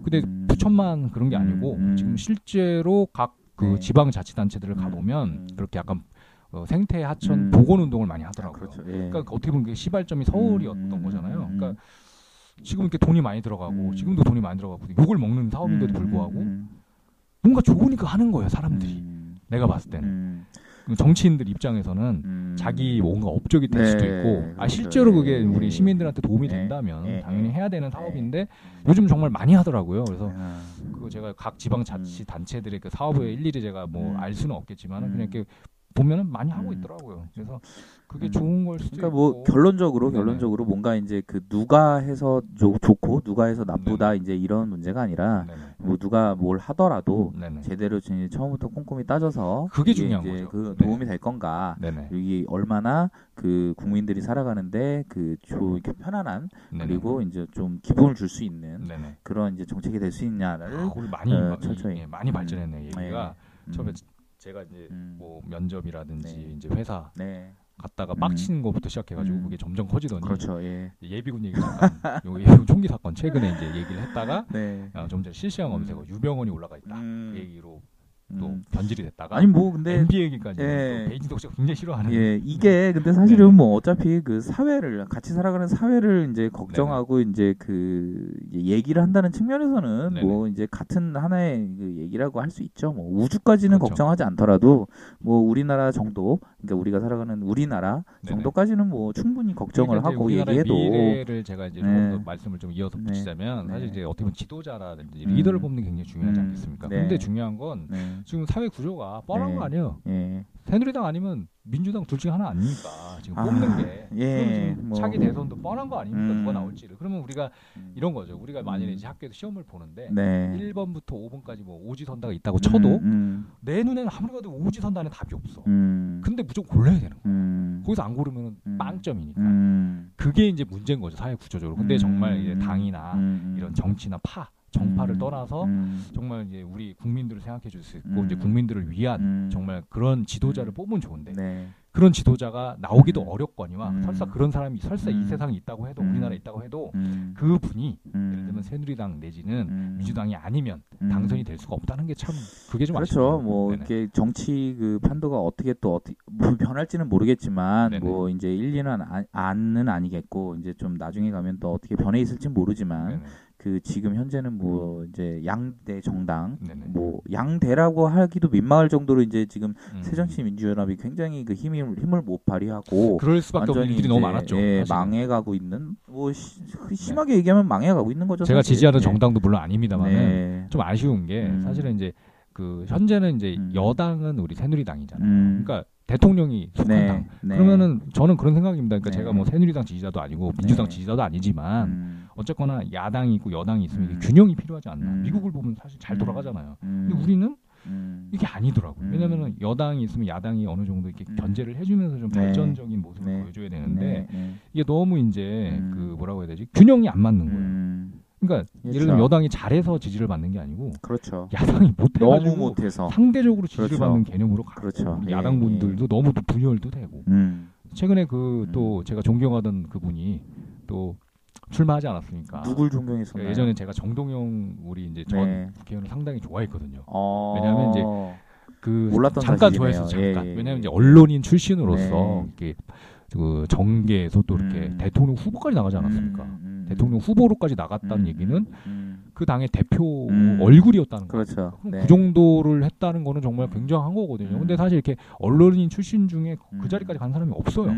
근데 음. 부천만 그런 게 아니고. 지금 실제로 각 그 네. 지방 자치단체들을 음, 가보면 음. 그렇게 약간 어, 생태 하천 음. 복원 운동을 많이 아, 하더라고요. 그렇죠. 예. 그러니까 어떻게 보면 그게 시발점이 서울이었던 음, 거잖아요. 음, 그러니까 지금 이렇게 돈이 많이 들어가고 음. 지금도 돈이 많이 들어가고 욕을 먹는 사업인데도 음, 불구하고 음, 뭔가 좋으니까 하는 거예요 사람들이. 음, 내가 봤을 때는 음, 정치인들 입장에서는 음. 자기 뭔가 업적이 될 네, 수도 있고 아 그렇죠. 실제로 그게 예, 우리 예, 시민들한테 도움이 예, 된다면 예, 당연히 예. 해야 되는 사업인데 요즘 정말 많이 하더라고요. 그래서 아, 그거 제가 각 지방 자치 단체들의 그 사업을 일일이 제가 뭐 음. 알 수는 없겠지만 은 음. 그냥 이렇게 보면은 많이 하고 음. 있더라고요. 그래서 그게 음. 좋은 걸 수도 그러니까 있고. 뭐 결론적으로 네네. 결론적으로 뭔가 이제 그 누가 해서 좋, 좋고 누가 해서 나쁘다 이제 이런 문제가 아니라 네네. 뭐 누가 뭘 하더라도 네네. 제대로 처음부터 꼼꼼히 따져서 그게 중요한 이제 거죠. 그 네. 도움이 될 건가 네네. 여기 얼마나 그 국민들이 살아가는데 그좀 이렇게 편안한 네네. 그리고 이제 좀 기분을 줄 수 있는 네네. 그런 이제 정책이 될 수 있냐를 아, 우리 많이 어, 마- 천천히. 예, 많이 음. 발전했네 얘기가 음, 처음에 제가 이제 음, 뭐 면접이라든지 네. 이제 회사 네 갔다가 음. 빡치는 것부터 시작해가지고 음. 그게 점점 커지더니 그렇죠 예 예비군 얘기 잠깐 [LAUGHS] 요 총기 사건 최근에 이제 얘기를 했다가 네. 어, 좀 전에 실시간 음. 검색어 유병원이 올라가 있다 음, 그 얘기로 또 음. 변질이 됐다가 아니 뭐 근데 MB 얘기까지 예. 또 베이징 독자가 굉장히 싫어하는 예, 이게 근데 사실은 네네. 뭐 어차피 그 사회를 같이 살아가는 사회를 이제 걱정하고 이제 그 이제 얘기를 한다는 측면에서는 네네. 뭐 이제 같은 하나의 그 얘기라고 할 수 있죠. 뭐 우주까지는 그렇죠. 걱정하지 않더라도 뭐 우리나라 정도 그러니까 우리가 살아가는 우리나라. 정도까지는 뭐 충분히 걱정을 그러니까 하고 얘기해도 미래를 제가 이제 네. 더 말씀을 좀 이어서 네. 붙이자면 사실 네. 이제 어떻게 보면 지도자라든지 음. 리더를 뽑는 게 굉장히 중요하지 음. 않겠습니까? 네. 근데 중요한 건 네. 지금 사회 구조가 뻔한 네. 거 아니에요. 예. 새누리당 아니면 민주당 둘 중에 하나 아닙니까? 지금 아, 뽑는 게. 예, 지금 뭐. 차기 대선도 뻔한 거 아닙니까? 음. 누가 나올지를. 그러면 우리가 음. 이런 거죠. 우리가 만일에 음. 이제 학교에서 시험을 보는데 네. 1번부터 5번까지 뭐 오지선다가 있다고 쳐도 음, 내 눈에는 아무리 봐도 오지선다는 답이 없어. 음, 근데 무조건 골라야 되는 거야. 음, 거기서 안 고르면 음. 빵점이니까. 음, 그게 이제 문제인 거죠. 사회 구조적으로. 근데 음, 정말 이제 음, 당이나 음, 이런 정치나 파, 정파를 음, 떠나서 음, 정말 이제 우리 국민들을 생각해 줄 수 있고 음. 이제 국민들을 위한 음. 정말 그런 지도자를 음. 뽑으면 좋은데 네. 그런 지도자가 나오기도 음. 어렵거니와 음. 설사 그런 사람이 설사 이 음. 세상에 있다고 해도 음. 우리나라에 있다고 해도 음, 그 분이 음, 예를 들면 새누리당 내지는 음. 민주당이 아니면 음. 당선이 될 수가 없다는 게 참 그게 좀 그렇죠. 뭐 네네. 이렇게 정치 그 판도가 어떻게 또 어떻게 뭐 변할지는 모르겠지만 네네. 뭐 이제 1, 2는 아, 안은 아니겠고 이제 좀 나중에 가면 또 어떻게 변해 있을지 모르지만 네네. 그 지금 현재는 뭐 이제 양대 정당 네네. 뭐 양대라고 하기도 민망할 정도로 이제 지금 음. 새정치 민주연합이 굉장히 그 힘이 힘을 못 발휘하고 그럴 수밖에 없는 일들이 너무 많았죠. 예. 망해가고 있는 뭐 시- 심하게 얘기하면 망해가고 있는 거죠. 제가 사실. 지지하는 네. 정당도 물론 아닙니다만 네. 좀 아쉬운 게 음. 사실은 이제 그 현재는 이제 음. 여당은 우리 새누리당이잖아요. 음. 그러니까 대통령이 속한 네, 당. 네. 그러면은 저는 그런 생각입니다. 그러니까 네. 제가 뭐 새누리당 지지자도 아니고 민주당 네. 지지자도 아니지만 음, 어쨌거나 야당이 있고 여당이 있으면 음. 균형이 필요하지 않나. 음. 미국을 보면 사실 잘 음. 돌아가잖아요. 음, 근데 우리는 음, 이게 아니더라고요. 음. 왜냐면은 여당이 있으면 야당이 어느 정도 이렇게 음. 견제를 해주면서 좀 네. 발전적인 모습을 네. 보여줘야 되는데 네, 네. 이게 너무 이제 음. 그 뭐라고 해야 되지 균형이 안 맞는 거예요. 음, 그러니까 그렇죠. 예를 들면 여당이 잘해서 지지를 받는 게 아니고 그렇죠. 야당이 못해가지고 너무 못해서. 상대적으로 지지를 그렇죠. 받는 개념으로 가고 그렇죠. 예, 야당 분들도 너무 분열도 되고 음, 최근에 그또 음. 제가 존경하던 그분이 또 출마하지 않았습니까? 누굴 존경했었나요? 예전에 제가 정동영 우리 이제 전 네. 국회의원을 상당히 좋아했거든요. 어... 왜냐하면 이제 그 몰랐던 잠깐 사실이네요. 좋아했어 잠깐. 예, 예, 왜냐하면 이제 예. 언론인 출신으로서 네. 이렇게 그 정계에서 또 이렇게 음. 대통령 후보까지 나가지 않았습니까? 음, 음, 대통령 후보로까지 나갔다는 음, 얘기는 음, 그 당의 대표 음. 얼굴이었다는 거예요. 그렇죠. 그럼 네. 그 정도를 했다는 거는 정말 음. 굉장한 거거든요. 음. 근데 사실 이렇게 언론인 출신 중에 음. 그 자리까지 간 사람이 없어요.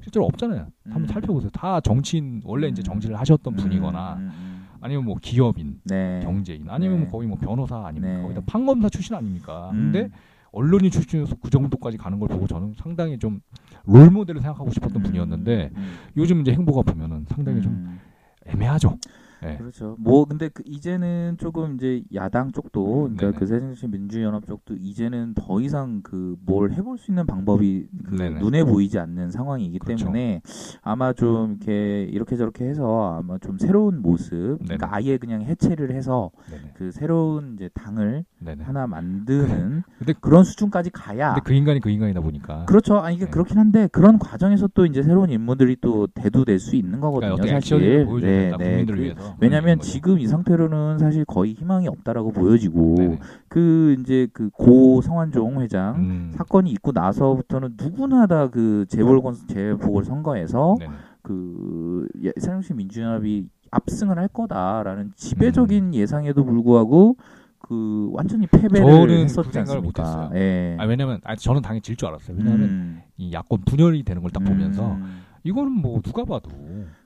음, 실제로 없잖아요. 한번 음. 살펴보세요. 다 정치인 원래 이제 음. 정치를 하셨던 음, 분이거나 음, 음. 아니면 뭐 기업인, 네. 경제인 아니면 네. 거의 뭐 변호사 아닙니까? 네. 거기다 판검사 출신 아닙니까? 음. 근데 언론인 출신에서 그 정도까지 가는 걸 보고 저는 상당히 좀 롤모델을 생각하고 싶었던 음, 분이었는데 음, 요즘 이제 행보가 보면은 상당히 좀 음. 애매하죠. 네. 그렇죠. 뭐 근데 그 이제는 조금 이제 야당 쪽도 그러니까 네네. 그 새정치 민주연합 쪽도 이제는 더 이상 그 뭘 해볼 수 있는 방법이 그. 눈에 보이지 않는 상황이기 그렇죠. 때문에 아마 좀 이렇게 이렇게 저렇게 해서 아마 좀 새로운 모습 그러니까 네네. 아예 그냥 해체를 해서 네네. 그 새로운 이제 당을. 하나 만드는 [LAUGHS] 근데 그런 수준까지 가야 근데 그 인간이 그 인간이다 보니까 그렇죠. 아니 이게 네. 그렇긴 한데 그런 과정에서 또 이제 새로운 인물들이 또 대두될 수 있는 거거든요. 그러니까 사실. 네, 네. 그- 왜냐하면 그런 지금 이 상태로는 사실 거의 희망이 없다라고 보여지고 네네. 그 이제 그 고 성환종 회장 음. 사건이 있고 나서부터는 누구나 다 그 재벌권 재보궐 선거에서 네네. 그 예- 새정치 민주연합이 압승을 할 거다라는 지배적인 예상에도 불구하고 그 완전히 패배를 음. 저는 했었지 그 생각을? 못했어요. 예. 아 왜냐면 아 저는 당연히 질 줄 알았어요. 왜냐하면 음. 이 야권 분열이 되는 걸 딱 보면서 음. 이거는 뭐 누가 봐도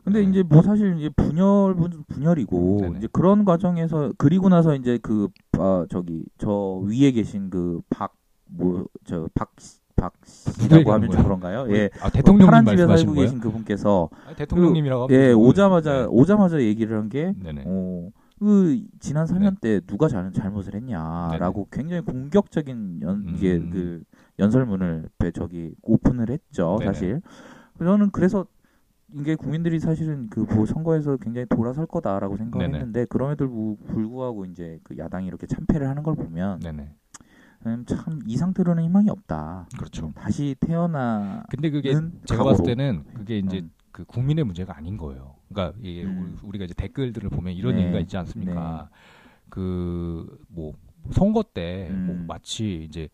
근데 네. 이제 뭐 사실 이제 분열 분- 분열이고 네네. 이제 그런 과정에서 그리고 나서 이제 그 아, 저기 저 위에 계신 그 박 뭐 저 박 박씨라고 하면 좀? 그런가요? 예. 아 대통령님 파란 집에 살고 거예요? 계신 그분께서 아니, 대통령님이라고 하면 예좀 오자마자 네. 오자마자 얘기를 한게 네네. 어, 그 지난 3년 때 누가 잘, 잘못을 했냐라고 굉장히 공격적인 연 이게 음. 그 연설문을 배- 저기 오픈을 했죠 네네. 사실 저는 그래서 이게 국민들이 사실은 그 보- 선거에서 굉장히 돌아설 거다라고 생각을 네네. 했는데 그럼에도 부- 불구하고 이제 그 야당이 이렇게 참패를 하는 걸 보면 네네. 음, 참이 상태로는 희망이 없다. 그렇죠. 다시 태어나 근데 그게 는 제가 각오로. 봤을 때는 그게 이제 음. 그 국민의 문제가 아닌 거예요. 그러니까 이게 음. 우리- 우리가 이제 댓글들을 보면 이런 네. 얘기가 있지 않습니까? 그뭐 선거 때뭐 음. 마치 이제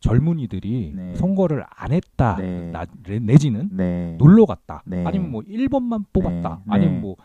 젊은이들이 네. 선거를 안 했다 네. 나, 내지는 네. 놀러 갔다 네. 아니면 뭐 1번만 뽑았다 네. 아니면 네. 뭐그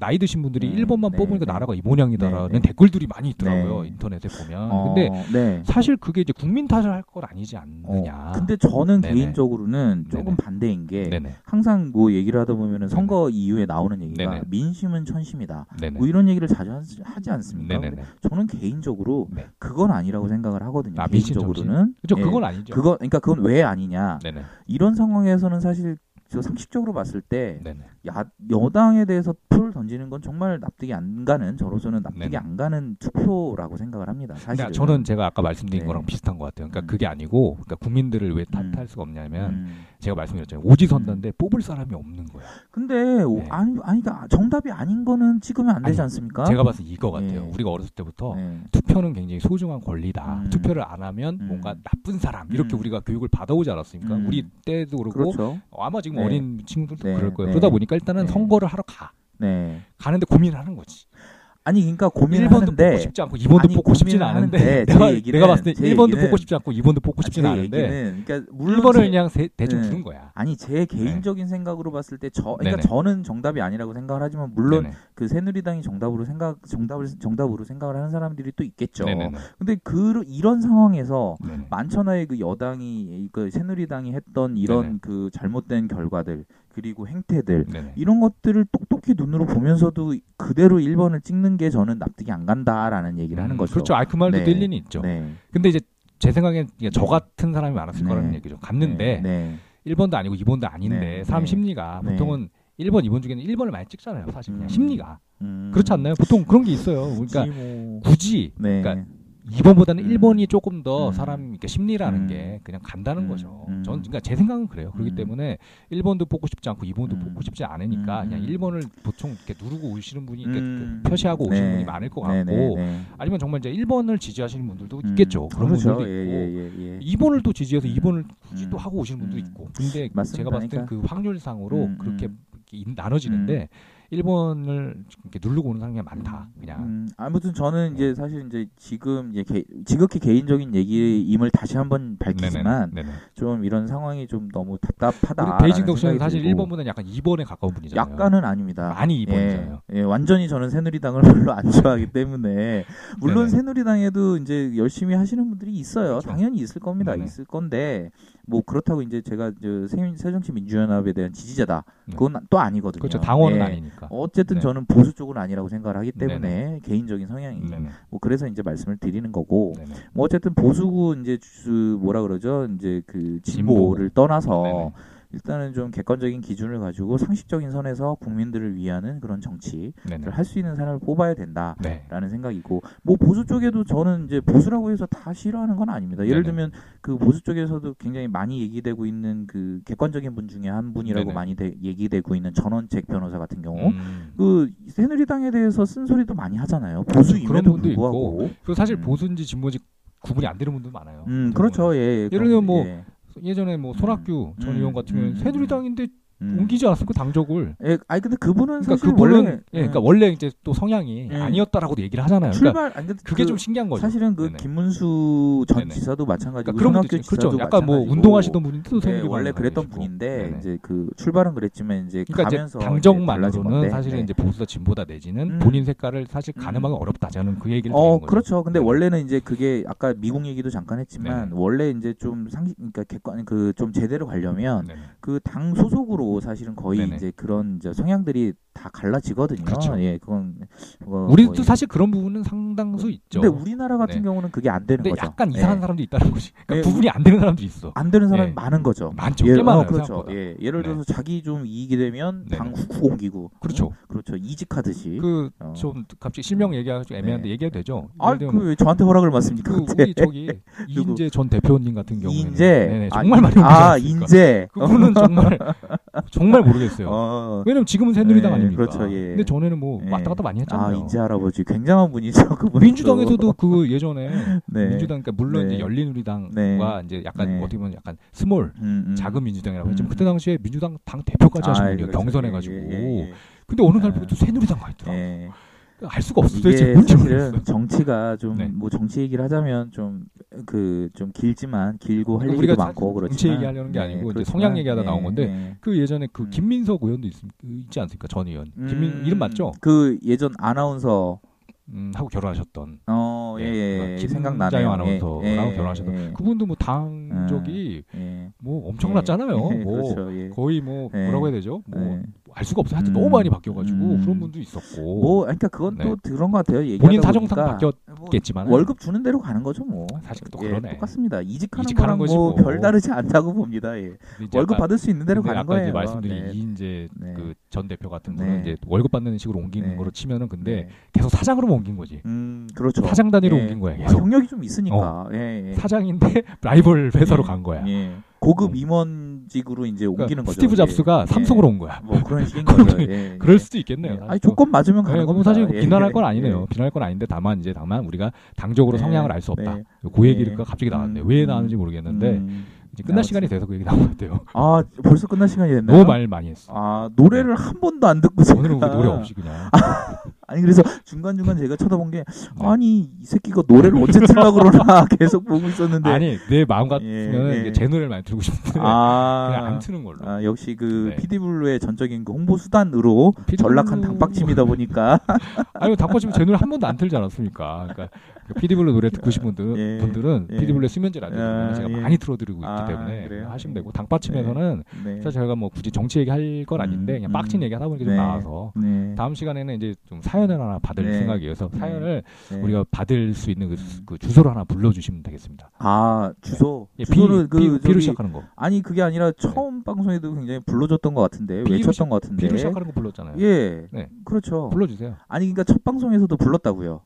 나이 드신 분들이 네. 1번만 네. 뽑으니까 네. 나라가 이 모양이다라는 네. 네. 댓글들이 많이 있더라고요 네. 인터넷에 보면 어, 근데 네. 사실 그게 이제 국민 탓을 할 건 아니지 어, 않느냐 근데 저는. 개인적으로는 조금. 반대인 게 항상 뭐 얘기를 하다 보면은 선거 이후에 나오는 얘기가. 민심은 천심이다. 뭐 이런 얘기를 자주 하지- 않습니까? 저는 개인적으로 네. 그건 아니라고 생각을 하거든요. 아, 민심 개인적으로는 그죠 예, 그건 아니죠 그거 그러니까 그건 왜 아니냐? 이런 상황에서는 사실 저 상식적으로 봤을 때 네네 야, 여당에 대해서 표를 던지는 건 정말 납득이 안 가는 저로서는 납득이 네네. 안 가는 투표라고 생각을 합니다. 사실 저는 제가 아까 말씀드린 네. 거랑 비슷한 것 같아요. 그러니까 음. 그게 아니고, 그러니까 국민들을 왜 탓할 음. 수가 없냐면 음. 제가 말씀드렸잖아요. 오지선다인데 뽑을 사람이 없는 거야. 근데 오- 네. 아니 아니 그러니까 정답이 아닌 거는 찍으면 안 되지 아니, 않습니까? 제가 봤을 때 이거 같아요. 네. 우리가 어렸을 때부터 네. 투표는 굉장히 소중한 권리다. 음. 투표를 안 하면 음. 뭔가 나쁜 사람 이렇게 음. 우리가 교육을 받아오지 않았습니까? 음. 우리 때도 그렇고 그렇죠. 어, 아마 지금 네. 어린 친구들도 네, 그럴 거예요. 네. 그러다 보니까 일단은 네. 선거를 하러 가. 네. 가는데 고민을 하는 거지. 아니 그러니까 고민을 1번도 하는데 뽑고 싶지 않고 2번도 아니, 뽑고 싶지는 않은데 내가, 얘기는- 내가 봤을 때제 1번도 얘기는- 뽑고 싶지 않고 2번도 뽑고 아, 싶지는 제 않은데 얘기는 그러니까 물론 1번을 제- 그냥 세- 대충 네. 두는 거야. 아니 제 개인적인 생각으로 봤을 때 저 그러니까 네네. 저는 정답이 아니라고 생각을 하지만 물론 네네. 그 새누리당이 정답으로 생각 정답을 정답으로 생각을 하는 사람들이 또 있겠죠. 네네네. 근데 그 이런 상황에서 네네. 만천하의 그 여당이 그 새누리당이 했던 이런 네네. 그 잘못된 결과들 그리고 행태들 네네. 이런 것들을 똑똑히 눈으로 보면서도 그대로 1번을 찍는 게 저는 납득이 안 간다라는 얘기를 하는 음, 거죠. 그렇죠. 아, 그 말도 네. 또 일리는 있죠. 네. 근데 이제 제 생각엔 이게 저 네. 같은 사람이 많았을 네. 거라는 얘기죠. 갔는데 네. 1번도 아니고 2번도 아닌데 네. 사람 네. 심리가 네. 보통은 1번, 2번 중에는 1번을 많이 찍잖아요. 사실 그냥 음. 심리가. 음. 그렇지 않나요? 보통 그런 게 있어요. 그러니까 굳이 뭐... 굳이 네. 그러니까 2번보다는 음. 1번이 조금 더 음. 사람 이렇게 심리라는 음. 게 그냥 간다는 음. 거죠. 음. 저는 그러니까 제 생각은 그래요. 그렇기 음. 때문에 1번도 뽑고 싶지 않고 2번도 음. 뽑고 싶지 않으니까 음. 그냥 1번을 보통 이렇게 누르고 오시는 분이 이렇게 음. 그 표시하고 오시는 네. 분이 많을 것 같고 네, 네, 네. 아니면 정말 이제 1번을 지지하시는 분들도 음. 있겠죠. 그런 그렇죠. 분들도 예, 있고 예, 예, 예. 2번을 또 지지해서 음. 2번을 굳이 음. 또 하고 오시는 분도 음. 있고. 근데 맞습니다. 제가 봤을 땐 그 확률상으로 음, 그렇게 음. 이- 나눠지는데 1번을 이렇게 누르고 오는 사람이 많다. 그냥. 음, 아무튼 저는 이제 사실 이제 지금 이제 개, 지극히 개인적인 얘기임을 다시 한번 밝히지만 네네. 좀 이런 상황이 좀 너무 답답하다. 베이징 덕션은 사실 1번보다는 약간 2번에 가까운 분이잖아요. 약간은 아닙니다. 많이 2번이잖아요. 예, 예, 완전히 저는 새누리당을 [LAUGHS] 별로 안 좋아하기 때문에 물론 네네. 새누리당에도 이제 열심히 하시는 분들이 있어요. 그렇죠. 당연히 있을 겁니다. 네네. 있을 건데 뭐 그렇다고 이제 제가 저 새- 새정치 민주연합에 대한 지지자다. 네. 그건 또 아니거든요. 그렇죠. 당원은 예. 아니니까. 어쨌든 네. 저는 보수 쪽은 아니라고 생각을 하기 때문에 개인적인 성향이 네네. 뭐 그래서 이제 말씀을 드리는 거고 네네. 뭐 어쨌든 보수고 이제 주 뭐라 그러죠 이제 그 진보. 진보를 떠나서 네네. 일단은 좀 객관적인 기준을 가지고 상식적인 선에서 국민들을 위하는 그런 정치를. 할 수 있는 사람을 뽑아야 된다. 네. 라는 생각이고 뭐 보수 쪽에도 저는 이제 보수라고 해서 다 싫어하는 건 아닙니다. 예를. 들면 그 보수 쪽에서도 굉장히 많이 얘기되고 있는 그 객관적인 분 중에 한 분이라고 네네. 많이 대- 얘기되고 있는 전원책 변호사 같은 경우 음. 그 새누리당에 대해서 쓴소리도 많이 하잖아요. 보수임에도 불구하고. 그리고 사실 음. 보수인지 진보인지 구분이 안 되는 분도 많아요. 음, 그렇죠. 예. 예. 예를 들면 뭐 예. 예전에 뭐 손학규 전 음, 의원 같은 경우는 음, 새누리당인데 음. 옮기지 않았을까 당적을. 예, 아니 근데 그분은 그러니까 사실 그분은 원래 예, 그러니까 음, 원래 이제 또 성향이 음. 아니었다라고도 얘기를 하잖아요. 그러니까 출발 아니 근데 그게 그 좀 신기한 거죠. 사실은 그 네네. 김문수 전 네네. 지사도 마찬가지고 그러니까 그런 분도 있죠. 그렇죠. 약간 뭐 마찬가지고 운동하시던 분인데 또 예, 원래 그랬던. 분인데 네네. 이제 그 출발은 그랬지만 이제 그러니까 가면서 당정만으로는 사실은 네. 이제 보수다 진보다 내지는 음. 본인 색깔을 사실 음. 가늠하기 어렵다. 저는 그 얘기를 어. 그렇죠. 근데 네. 원래는 이제 그게 아까 미국 얘기도 잠깐 했지만. 원래 이제 좀 상식 그러니까 객관 그 좀 제대로 가려면. 그 당 소속으로 사실은 거의 네네. 이제 그런 이제 성향들이 다 갈라지거든요. 그렇죠. 예, 그건 그거 우리도 거의- 사실 그런 부분은 상당수 있죠. 근데 우리나라 같은 네. 경우는 그게 안 되는 거죠. 약간 이상한 예. 사람도 있다는 거지. 그러니까 예, 부분이 안 되는 사람도 있어. 안 되는 사람이 예. 많은 거죠. 많죠. 예, 꽤 많아요. 그렇죠. 생각보다. 예, 예를 네. 들어서 자기 좀 이익이 되면. 당 훅 옮기고, 그렇죠. 응? 그렇죠. 이직하듯이. 그 어. 좀 갑자기 실명 얘기하기 좀 애매한데 네. 얘기해도 되죠. 아, 그왜 저한테 허락을 받습니까? 그? 우리 저기 [LAUGHS] 이인재 전 대표님 같은 경우는 인재, 아, 정말 인- 많이 아? 인재. 그분은 정말 [LAUGHS] 정말 모르겠어요. 어, 왜냐면 지금은 새누리당 네, 아닙니까? 그렇죠, 예. 근데 전에는 뭐 예. 왔다 갔다 많이 아, 했잖아요. 인재 할아버지 굉장한 분이죠. [LAUGHS] 그분 민주당에서도 그 예전에 [LAUGHS] 네. 민주당 그러니까 물론 네. 이제 열린우리당과 네. 이제 약간 네. 어떻게 보면 약간 small 음, 음. 작은 민주당이라고 했지만 음. 그때 당시에 민주당 당 대표까지 하신 아, 분이에요. 그렇죠. 경선해 가지고. 예, 예, 예. 근데 어느 날 아. 보고 또 새누리당 가 있더라. 예. 알 수가 없어. 도대체 이게 뭔지 사실은 모르겠어. [LAUGHS] 정치가 좀 네. 뭐 정치 얘기를 하자면 좀그 좀 길지만 길고 할 얘기도 많고 그렇지만 정치 얘기하려는 게 아니고 이제 성향 얘기하다 나온 건데 그 예전에 그 음. 김민석 의원도 있, 있지 않습니까? 전 의원. 김민 음, 이름 맞죠? 그 예전 아나운서 음, 하고 결혼하셨던. 어 예, 예, 예, 김자영 생각나네요. 아나운서랑 예, 예, 결혼하셨던. 예, 그분도 뭐 당적이 예, 뭐 엄청났잖아요. 예, [LAUGHS] 뭐 그렇죠. 예. 거의 뭐 예. 뭐라고 해야 되죠? 뭐 예. 알 수가 없어요. 하여튼 음. 너무 많이 바뀌어가지고 음. 그런 분도 있었고. 뭐 그러니까 그건 네. 또 그런 것 같아요. 본인 사정상 바뀌었겠지만 뭐 월급 주는 대로 가는 거죠, 뭐. 사실 또 예, 그러네. 똑같습니다. 이직하는, 이직하는 거랑 뭐 뭐. 별 다르지 않다고 봅니다. 예. 월급 받을 수 있는 대로 가는 아까 거예요. 이제 말씀드린 네. 이인재 네. 그전 대표 같은 네. 분은 이제 월급 받는 식으로 옮기는 네. 거로 치면은 근데 네. 계속 사장으로만 옮긴 거지. 음, 그렇죠. 사장 단위로 예. 옮긴 거야. 아, 계속. 경력이 좀 있으니까. 예, 예. 사장인데 [LAUGHS] 라이벌 회사로 예. 간 거야. 예. 고급 음. 임원직으로 이제 그러니까 옮기는 거죠. 스티브 잡스가 예. 삼성으로 온 거야. 예. 뭐 그런 식인 [LAUGHS] 거죠. 예. 그럴 수도 있겠네요. 예. 아니 또. 조건 맞으면 가는 네, 그건 겁니다. 사실 예. 비난할 건 아니네요. 예. 비난할 건 아닌데 다만 이제 다만 우리가 당적으로 네. 성향을 알 수 없다. 네. 그 얘기가 네. 갑자기 나왔네. 음. 왜 나왔는지 모르겠는데 음. 이제 끝날. 시간이 돼서 그 얘기 나온 것 같아요. 아 벌써 끝날 시간이 됐나요? 너무 말 많이 했어. 아 노래를 한 번도 안 듣고 오늘은 우리 노래 없이 그냥. 아니 그래서 중간 중간 제가 쳐다본 게 네. 아니 이 새끼가 노래를 언제 틀라 그러나 [LAUGHS] 계속 보고 있었는데 아니 내 마음 같으면 예, 예. 제 노래를 많이 틀고 싶은데 아, 그냥 안 트는 걸로. 아, 역시 그 네. PD블루의 전적인 그 홍보 수단으로 피디블루- 전락한 당박집이다 보니까 [LAUGHS] 아니 닭꼬치면 제 노래 한 번도 안 틀지 않았습니까? 그러니까 피디블루 노래 듣고 싶은 분들, 예, 분들은 예. 피디블루의 수면제 라디오 아, 제가 예. 많이 틀어드리고 있기 아, 때문에 그래요? 하시면 되고 당박집에서는 네. 사실 저희가 뭐 굳이 정치 얘기할 건 아닌데 그냥 음, 빡친 음. 얘기 하다 보니까 좀 네. 나와서 네. 다음 시간에는 이제 좀 사연을 하나 받을 네. 생각이어서 네. 사연을 네. 우리가 받을 수 있는 그, 음. 그 주소를 하나 불러주시면 되겠습니다. 아 주소 예, 비, 주소는 그 비, 저기- 시작하는 거. 아니 그게 아니라 처음 방송에도 굉장히 불러줬던 것 같은데 비로 외쳤던 것 같은데 비로 시작하는 거 불렀잖아요. 예 네. 그렇죠 불러주세요. 아니 그러니까 첫 방송에서도 불렀다고요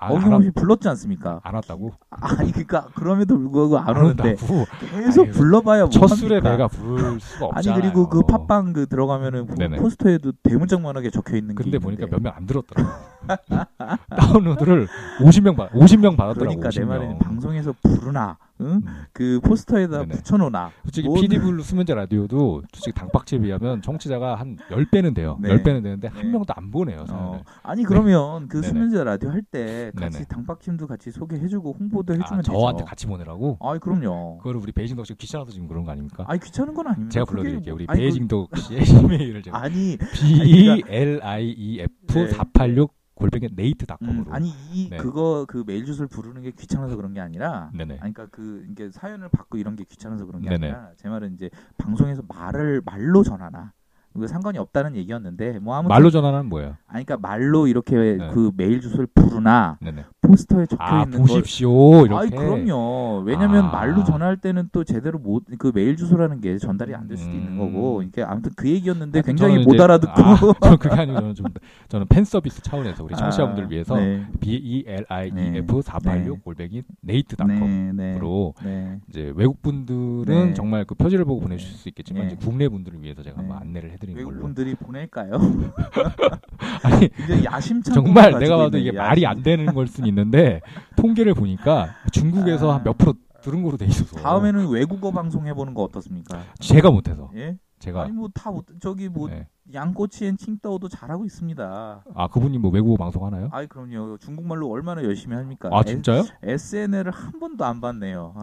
어김없이 왔, 불렀지 않습니까 안 왔다고? 아니 그러니까 그럼에도 불구하고 안 오는데 온다고? 계속 아유, 불러봐야 뭐첫 술에? 내가 부를 수가 아니 없잖아요. 그리고 그 팟빵 그 들어가면은 네네. 포스터에도 대문짝만하게 적혀 있는 게 근데 보니까 몇 명 안 들었더라. [LAUGHS] 다운로드를 50명 받 50명 받았더라고. 그러니까 내 50명. 말은 방송에서 부르나, 응? 음. 그 포스터에다 네네. 붙여놓나. 솔직히 뭔- PD블루 수면제 라디오도 솔직히 당박집에 비하면 청취자가 한 10배는 돼요. 네. 10배는 되는데 네. 한 명도 안 보내요. 어, 아니 그러면 그 네네. 수면제 라디오 할 때 같이. 당박집도 같이 소개해주고 홍보도 해주면 아, 되죠. 저한테 같이 보내라고? 아이 그럼요. 그거를 우리 베이징덕 씨가 귀찮아서 지금 그런 거 아닙니까? 아니 귀찮은 건 아닙니다. 제가 불러드릴게요. 뭐- 우리 그- 베이징덕 씨의 [LAUGHS] 이메일을 제가 아니 B L I E F 네. 486 골뱅이 네이트닷컴으로. 음, 아니 이 네. 그거 그 메일 주소를 부르는 게 귀찮아서 그런 게 아니라 네네. 아니 그러니까 그 이게 사연을 받고 이런 게 귀찮아서 그런 게 네네. 아니라 제 말은 이제 방송에서 말을 말로 전하나 이거 상관이 없다는 얘기였는데 뭐 아무튼 말로 전화는 뭐예요? 아니 그러니까 말로 이렇게 네. 그 메일 주소를 부르나 네네. 포스터에 적혀 아 있는 걸 보십시오 이렇게. 아이 그럼요. 왜냐면 아. 말로 전화할 때는 또 제대로 못 그 메일 주소라는 게 전달이 안 될 수도 있는 음. 거고. 그러니까 아무튼 그 얘기였는데 굉장히 못 이제- 알아듣고. 아, 저는 [LAUGHS] 그게 아니고 저는 좀 저는 팬 서비스 차원에서 우리 청취자분들 아, 위해서 네. B E L I E 네. F 486 네. 골뱅이 네, 네이트닷컴으로 네, 네. 이제 외국 분들은 네. 정말 그 표지를 보고 보내실 네. 수 있겠지만 네. 이제 국내 분들을 위해서 제가 한번 네. 안내를 해드리는 외국 걸로. 분들이 보낼까요? [LAUGHS] 아니 [LAUGHS] 굉장히 야심찬 정말 내가 봐도 이게 있는 말이 야심. 안 되는 걸 수는 있는데 통계를 보니까 중국에서 아. 한몇 프로 들은 거로 돼 있어서 다음에는 외국어 방송 해보는 거 어떻습니까? 제가 못해서 예? 제가 아니 뭐다 저기 뭐 네. 양꼬치엔 칭따오도 잘하고 있습니다. 아 그분이 뭐 외국어 방송 하나요? 아이 그럼요. 중국말로 얼마나 열심히 합니까? 아 진짜요? SNL을 한 번도 안 봤네요.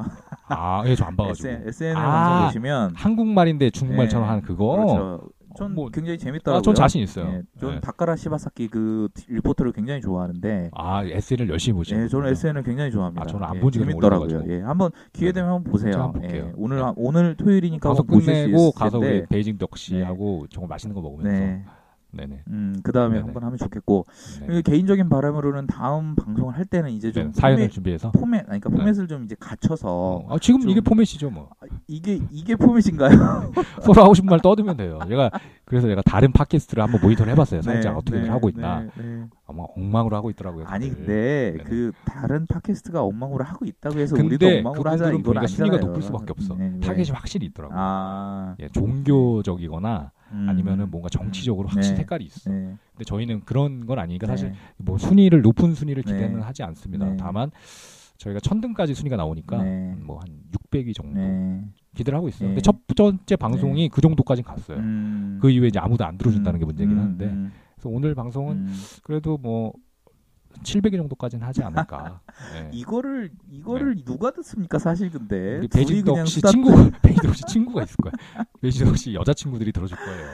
아, 예, 저 안 봐가지고. SNL 아, 방송 보시면 한국말인데 중국말처럼 네, 하는 그거. 그렇죠. 전 뭐, 굉장히 재밌더라고요. 아, 전 자신 있어요. 예, 전 네. 다카라 시바사키 그 리포터를 굉장히 좋아하는데 아, SN을 열심히 보시는 예, 저는 SN을 굉장히 좋아합니다. 아, 저는 안 예, 본지가 좀 재밌더라고요. 예, 한번 기회 되면 한번 보세요. 한번 볼게요. 예, 오늘 네. 한- 오늘 토요일이니까 수 끝내고 가서. 우리 베이징 덕씨하고 정말 맛있는 거 먹으면서. 네. 네. 네 음, 그 다음에 네네. 한번 하면 좋겠고 네. 개인적인 바람으로는 다음 방송을 할 때는 이제 좀 네, 사연을 포맷, 준비해서. 포맷 아니 그러니까 네. 포맷을 좀 이제 갖춰서 어, 아, 지금 좀- 이게 포맷이죠, 뭐. 아, 이게 이게 포맷인가요? [LAUGHS] 서로 하고 싶은 말 떠들면 돼요. 제가 그래서 제가 다른 팟캐스트를 한번 모니터를 해봤어요. 살짝 어떻게 네, 하고 네, 있나. 네. 아마 엉망으로 하고 있더라고요. 아니. 근데 네네. 그 다른 팟캐스트가 엉망으로 하고 있다고 해서 우리도 엉망으로 하자 이건 보니까 순위가 아니잖아요. 높을 수밖에 없어. 네, 네. 타겟이 확실히 있더라고요. 아 예, 종교적이거나 음, 아니면은 뭔가 정치적으로 확실히 네. 색깔이 있어. 네, 근데 저희는 그런 건 아니니까 사실 네. 뭐 순위를 높은 순위를 기대는 네. 하지 않습니다. 네. 다만 저희가 천등까지 순위가 나오니까 네. 뭐한 600위 정도 네. 기대를 하고 있어요. 네. 근데 첫 번째 방송이 그 정도까지 갔어요. 음, 그 이후에 이제 아무도 안 들어준다는 게 음, 문제긴 음, 한데 음, 그래서 오늘 방송은 음. 그래도 뭐 700위 정도까지는 하지 않을까. [LAUGHS] 네. 이거를 이거를 누가 듣습니까 사실 근데 배진덕 씨 수다 친구, [LAUGHS] 배진덕 씨 친구가 있을 거야. 배진덕 씨 여자 친구들이 들어줄 거예요.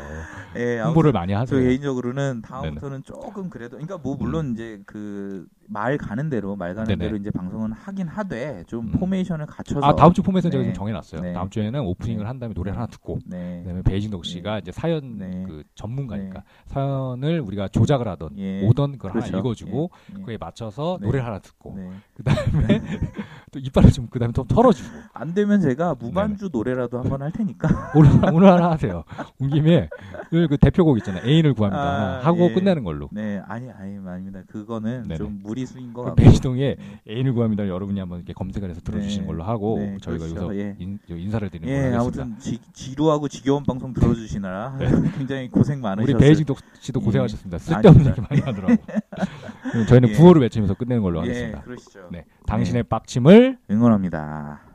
예, 홍보를 많이 저 하세요. 개인적으로는 다음부터는 조금 그래도 그러니까 뭐 물론 이제 그 말 가는 대로 말 가는 네네. 대로 이제 방송은 하긴 하되 좀 음. 포메이션을 갖춰서 아 다음 주 포맷은 제가 네. 지금 정해놨어요. 네. 다음 주에는 오프닝을 네. 한 다음에 노래를 하나 듣고 네. 그다음에 베이징덕 씨가 이제 사연 네. 그 전문가니까 사연을 우리가 조작을 하던 예. 오던 그걸 그렇죠. 하나 읽어주고 예. 예. 그에 맞춰서 네. 노래를 하나 듣고 네. 그 다음에 또 이빨을 좀 그다음에 또 털어주고 안 되면 제가 무반주 노래라도 한번 할 테니까 [LAUGHS] 오늘 오늘 하나 하세요. 온 김에 오늘 그 대표곡 있잖아요. 애인을 구합니다. 아, 하나 하고 예. 끝내는 걸로. 네 아니 아니 아닙니다 그거는 네네. 좀 무리수인 것그 같고 네. 애인을 구합니다. 여러분이 한번 이렇게 검색을 해서 들어주시는 네. 걸로 하고 네, 저희가 그렇죠. 여기서 예. 인, 인사를 드리는 예 걸로 하겠습니다. 아무튼 지, 지루하고 지겨운 방송 들어주시느라 [LAUGHS] [LAUGHS] 굉장히 고생 많으셨어요 네. 우리 베이징덕 씨도 예. 고생하셨습니다. 쓸데없는 얘기 많이 하더라고. 저희는 예. 구호를 외치면서 끝내는 걸로 예 하겠습니다. 그러시죠 네, 당신의 빡침을 응원합니다.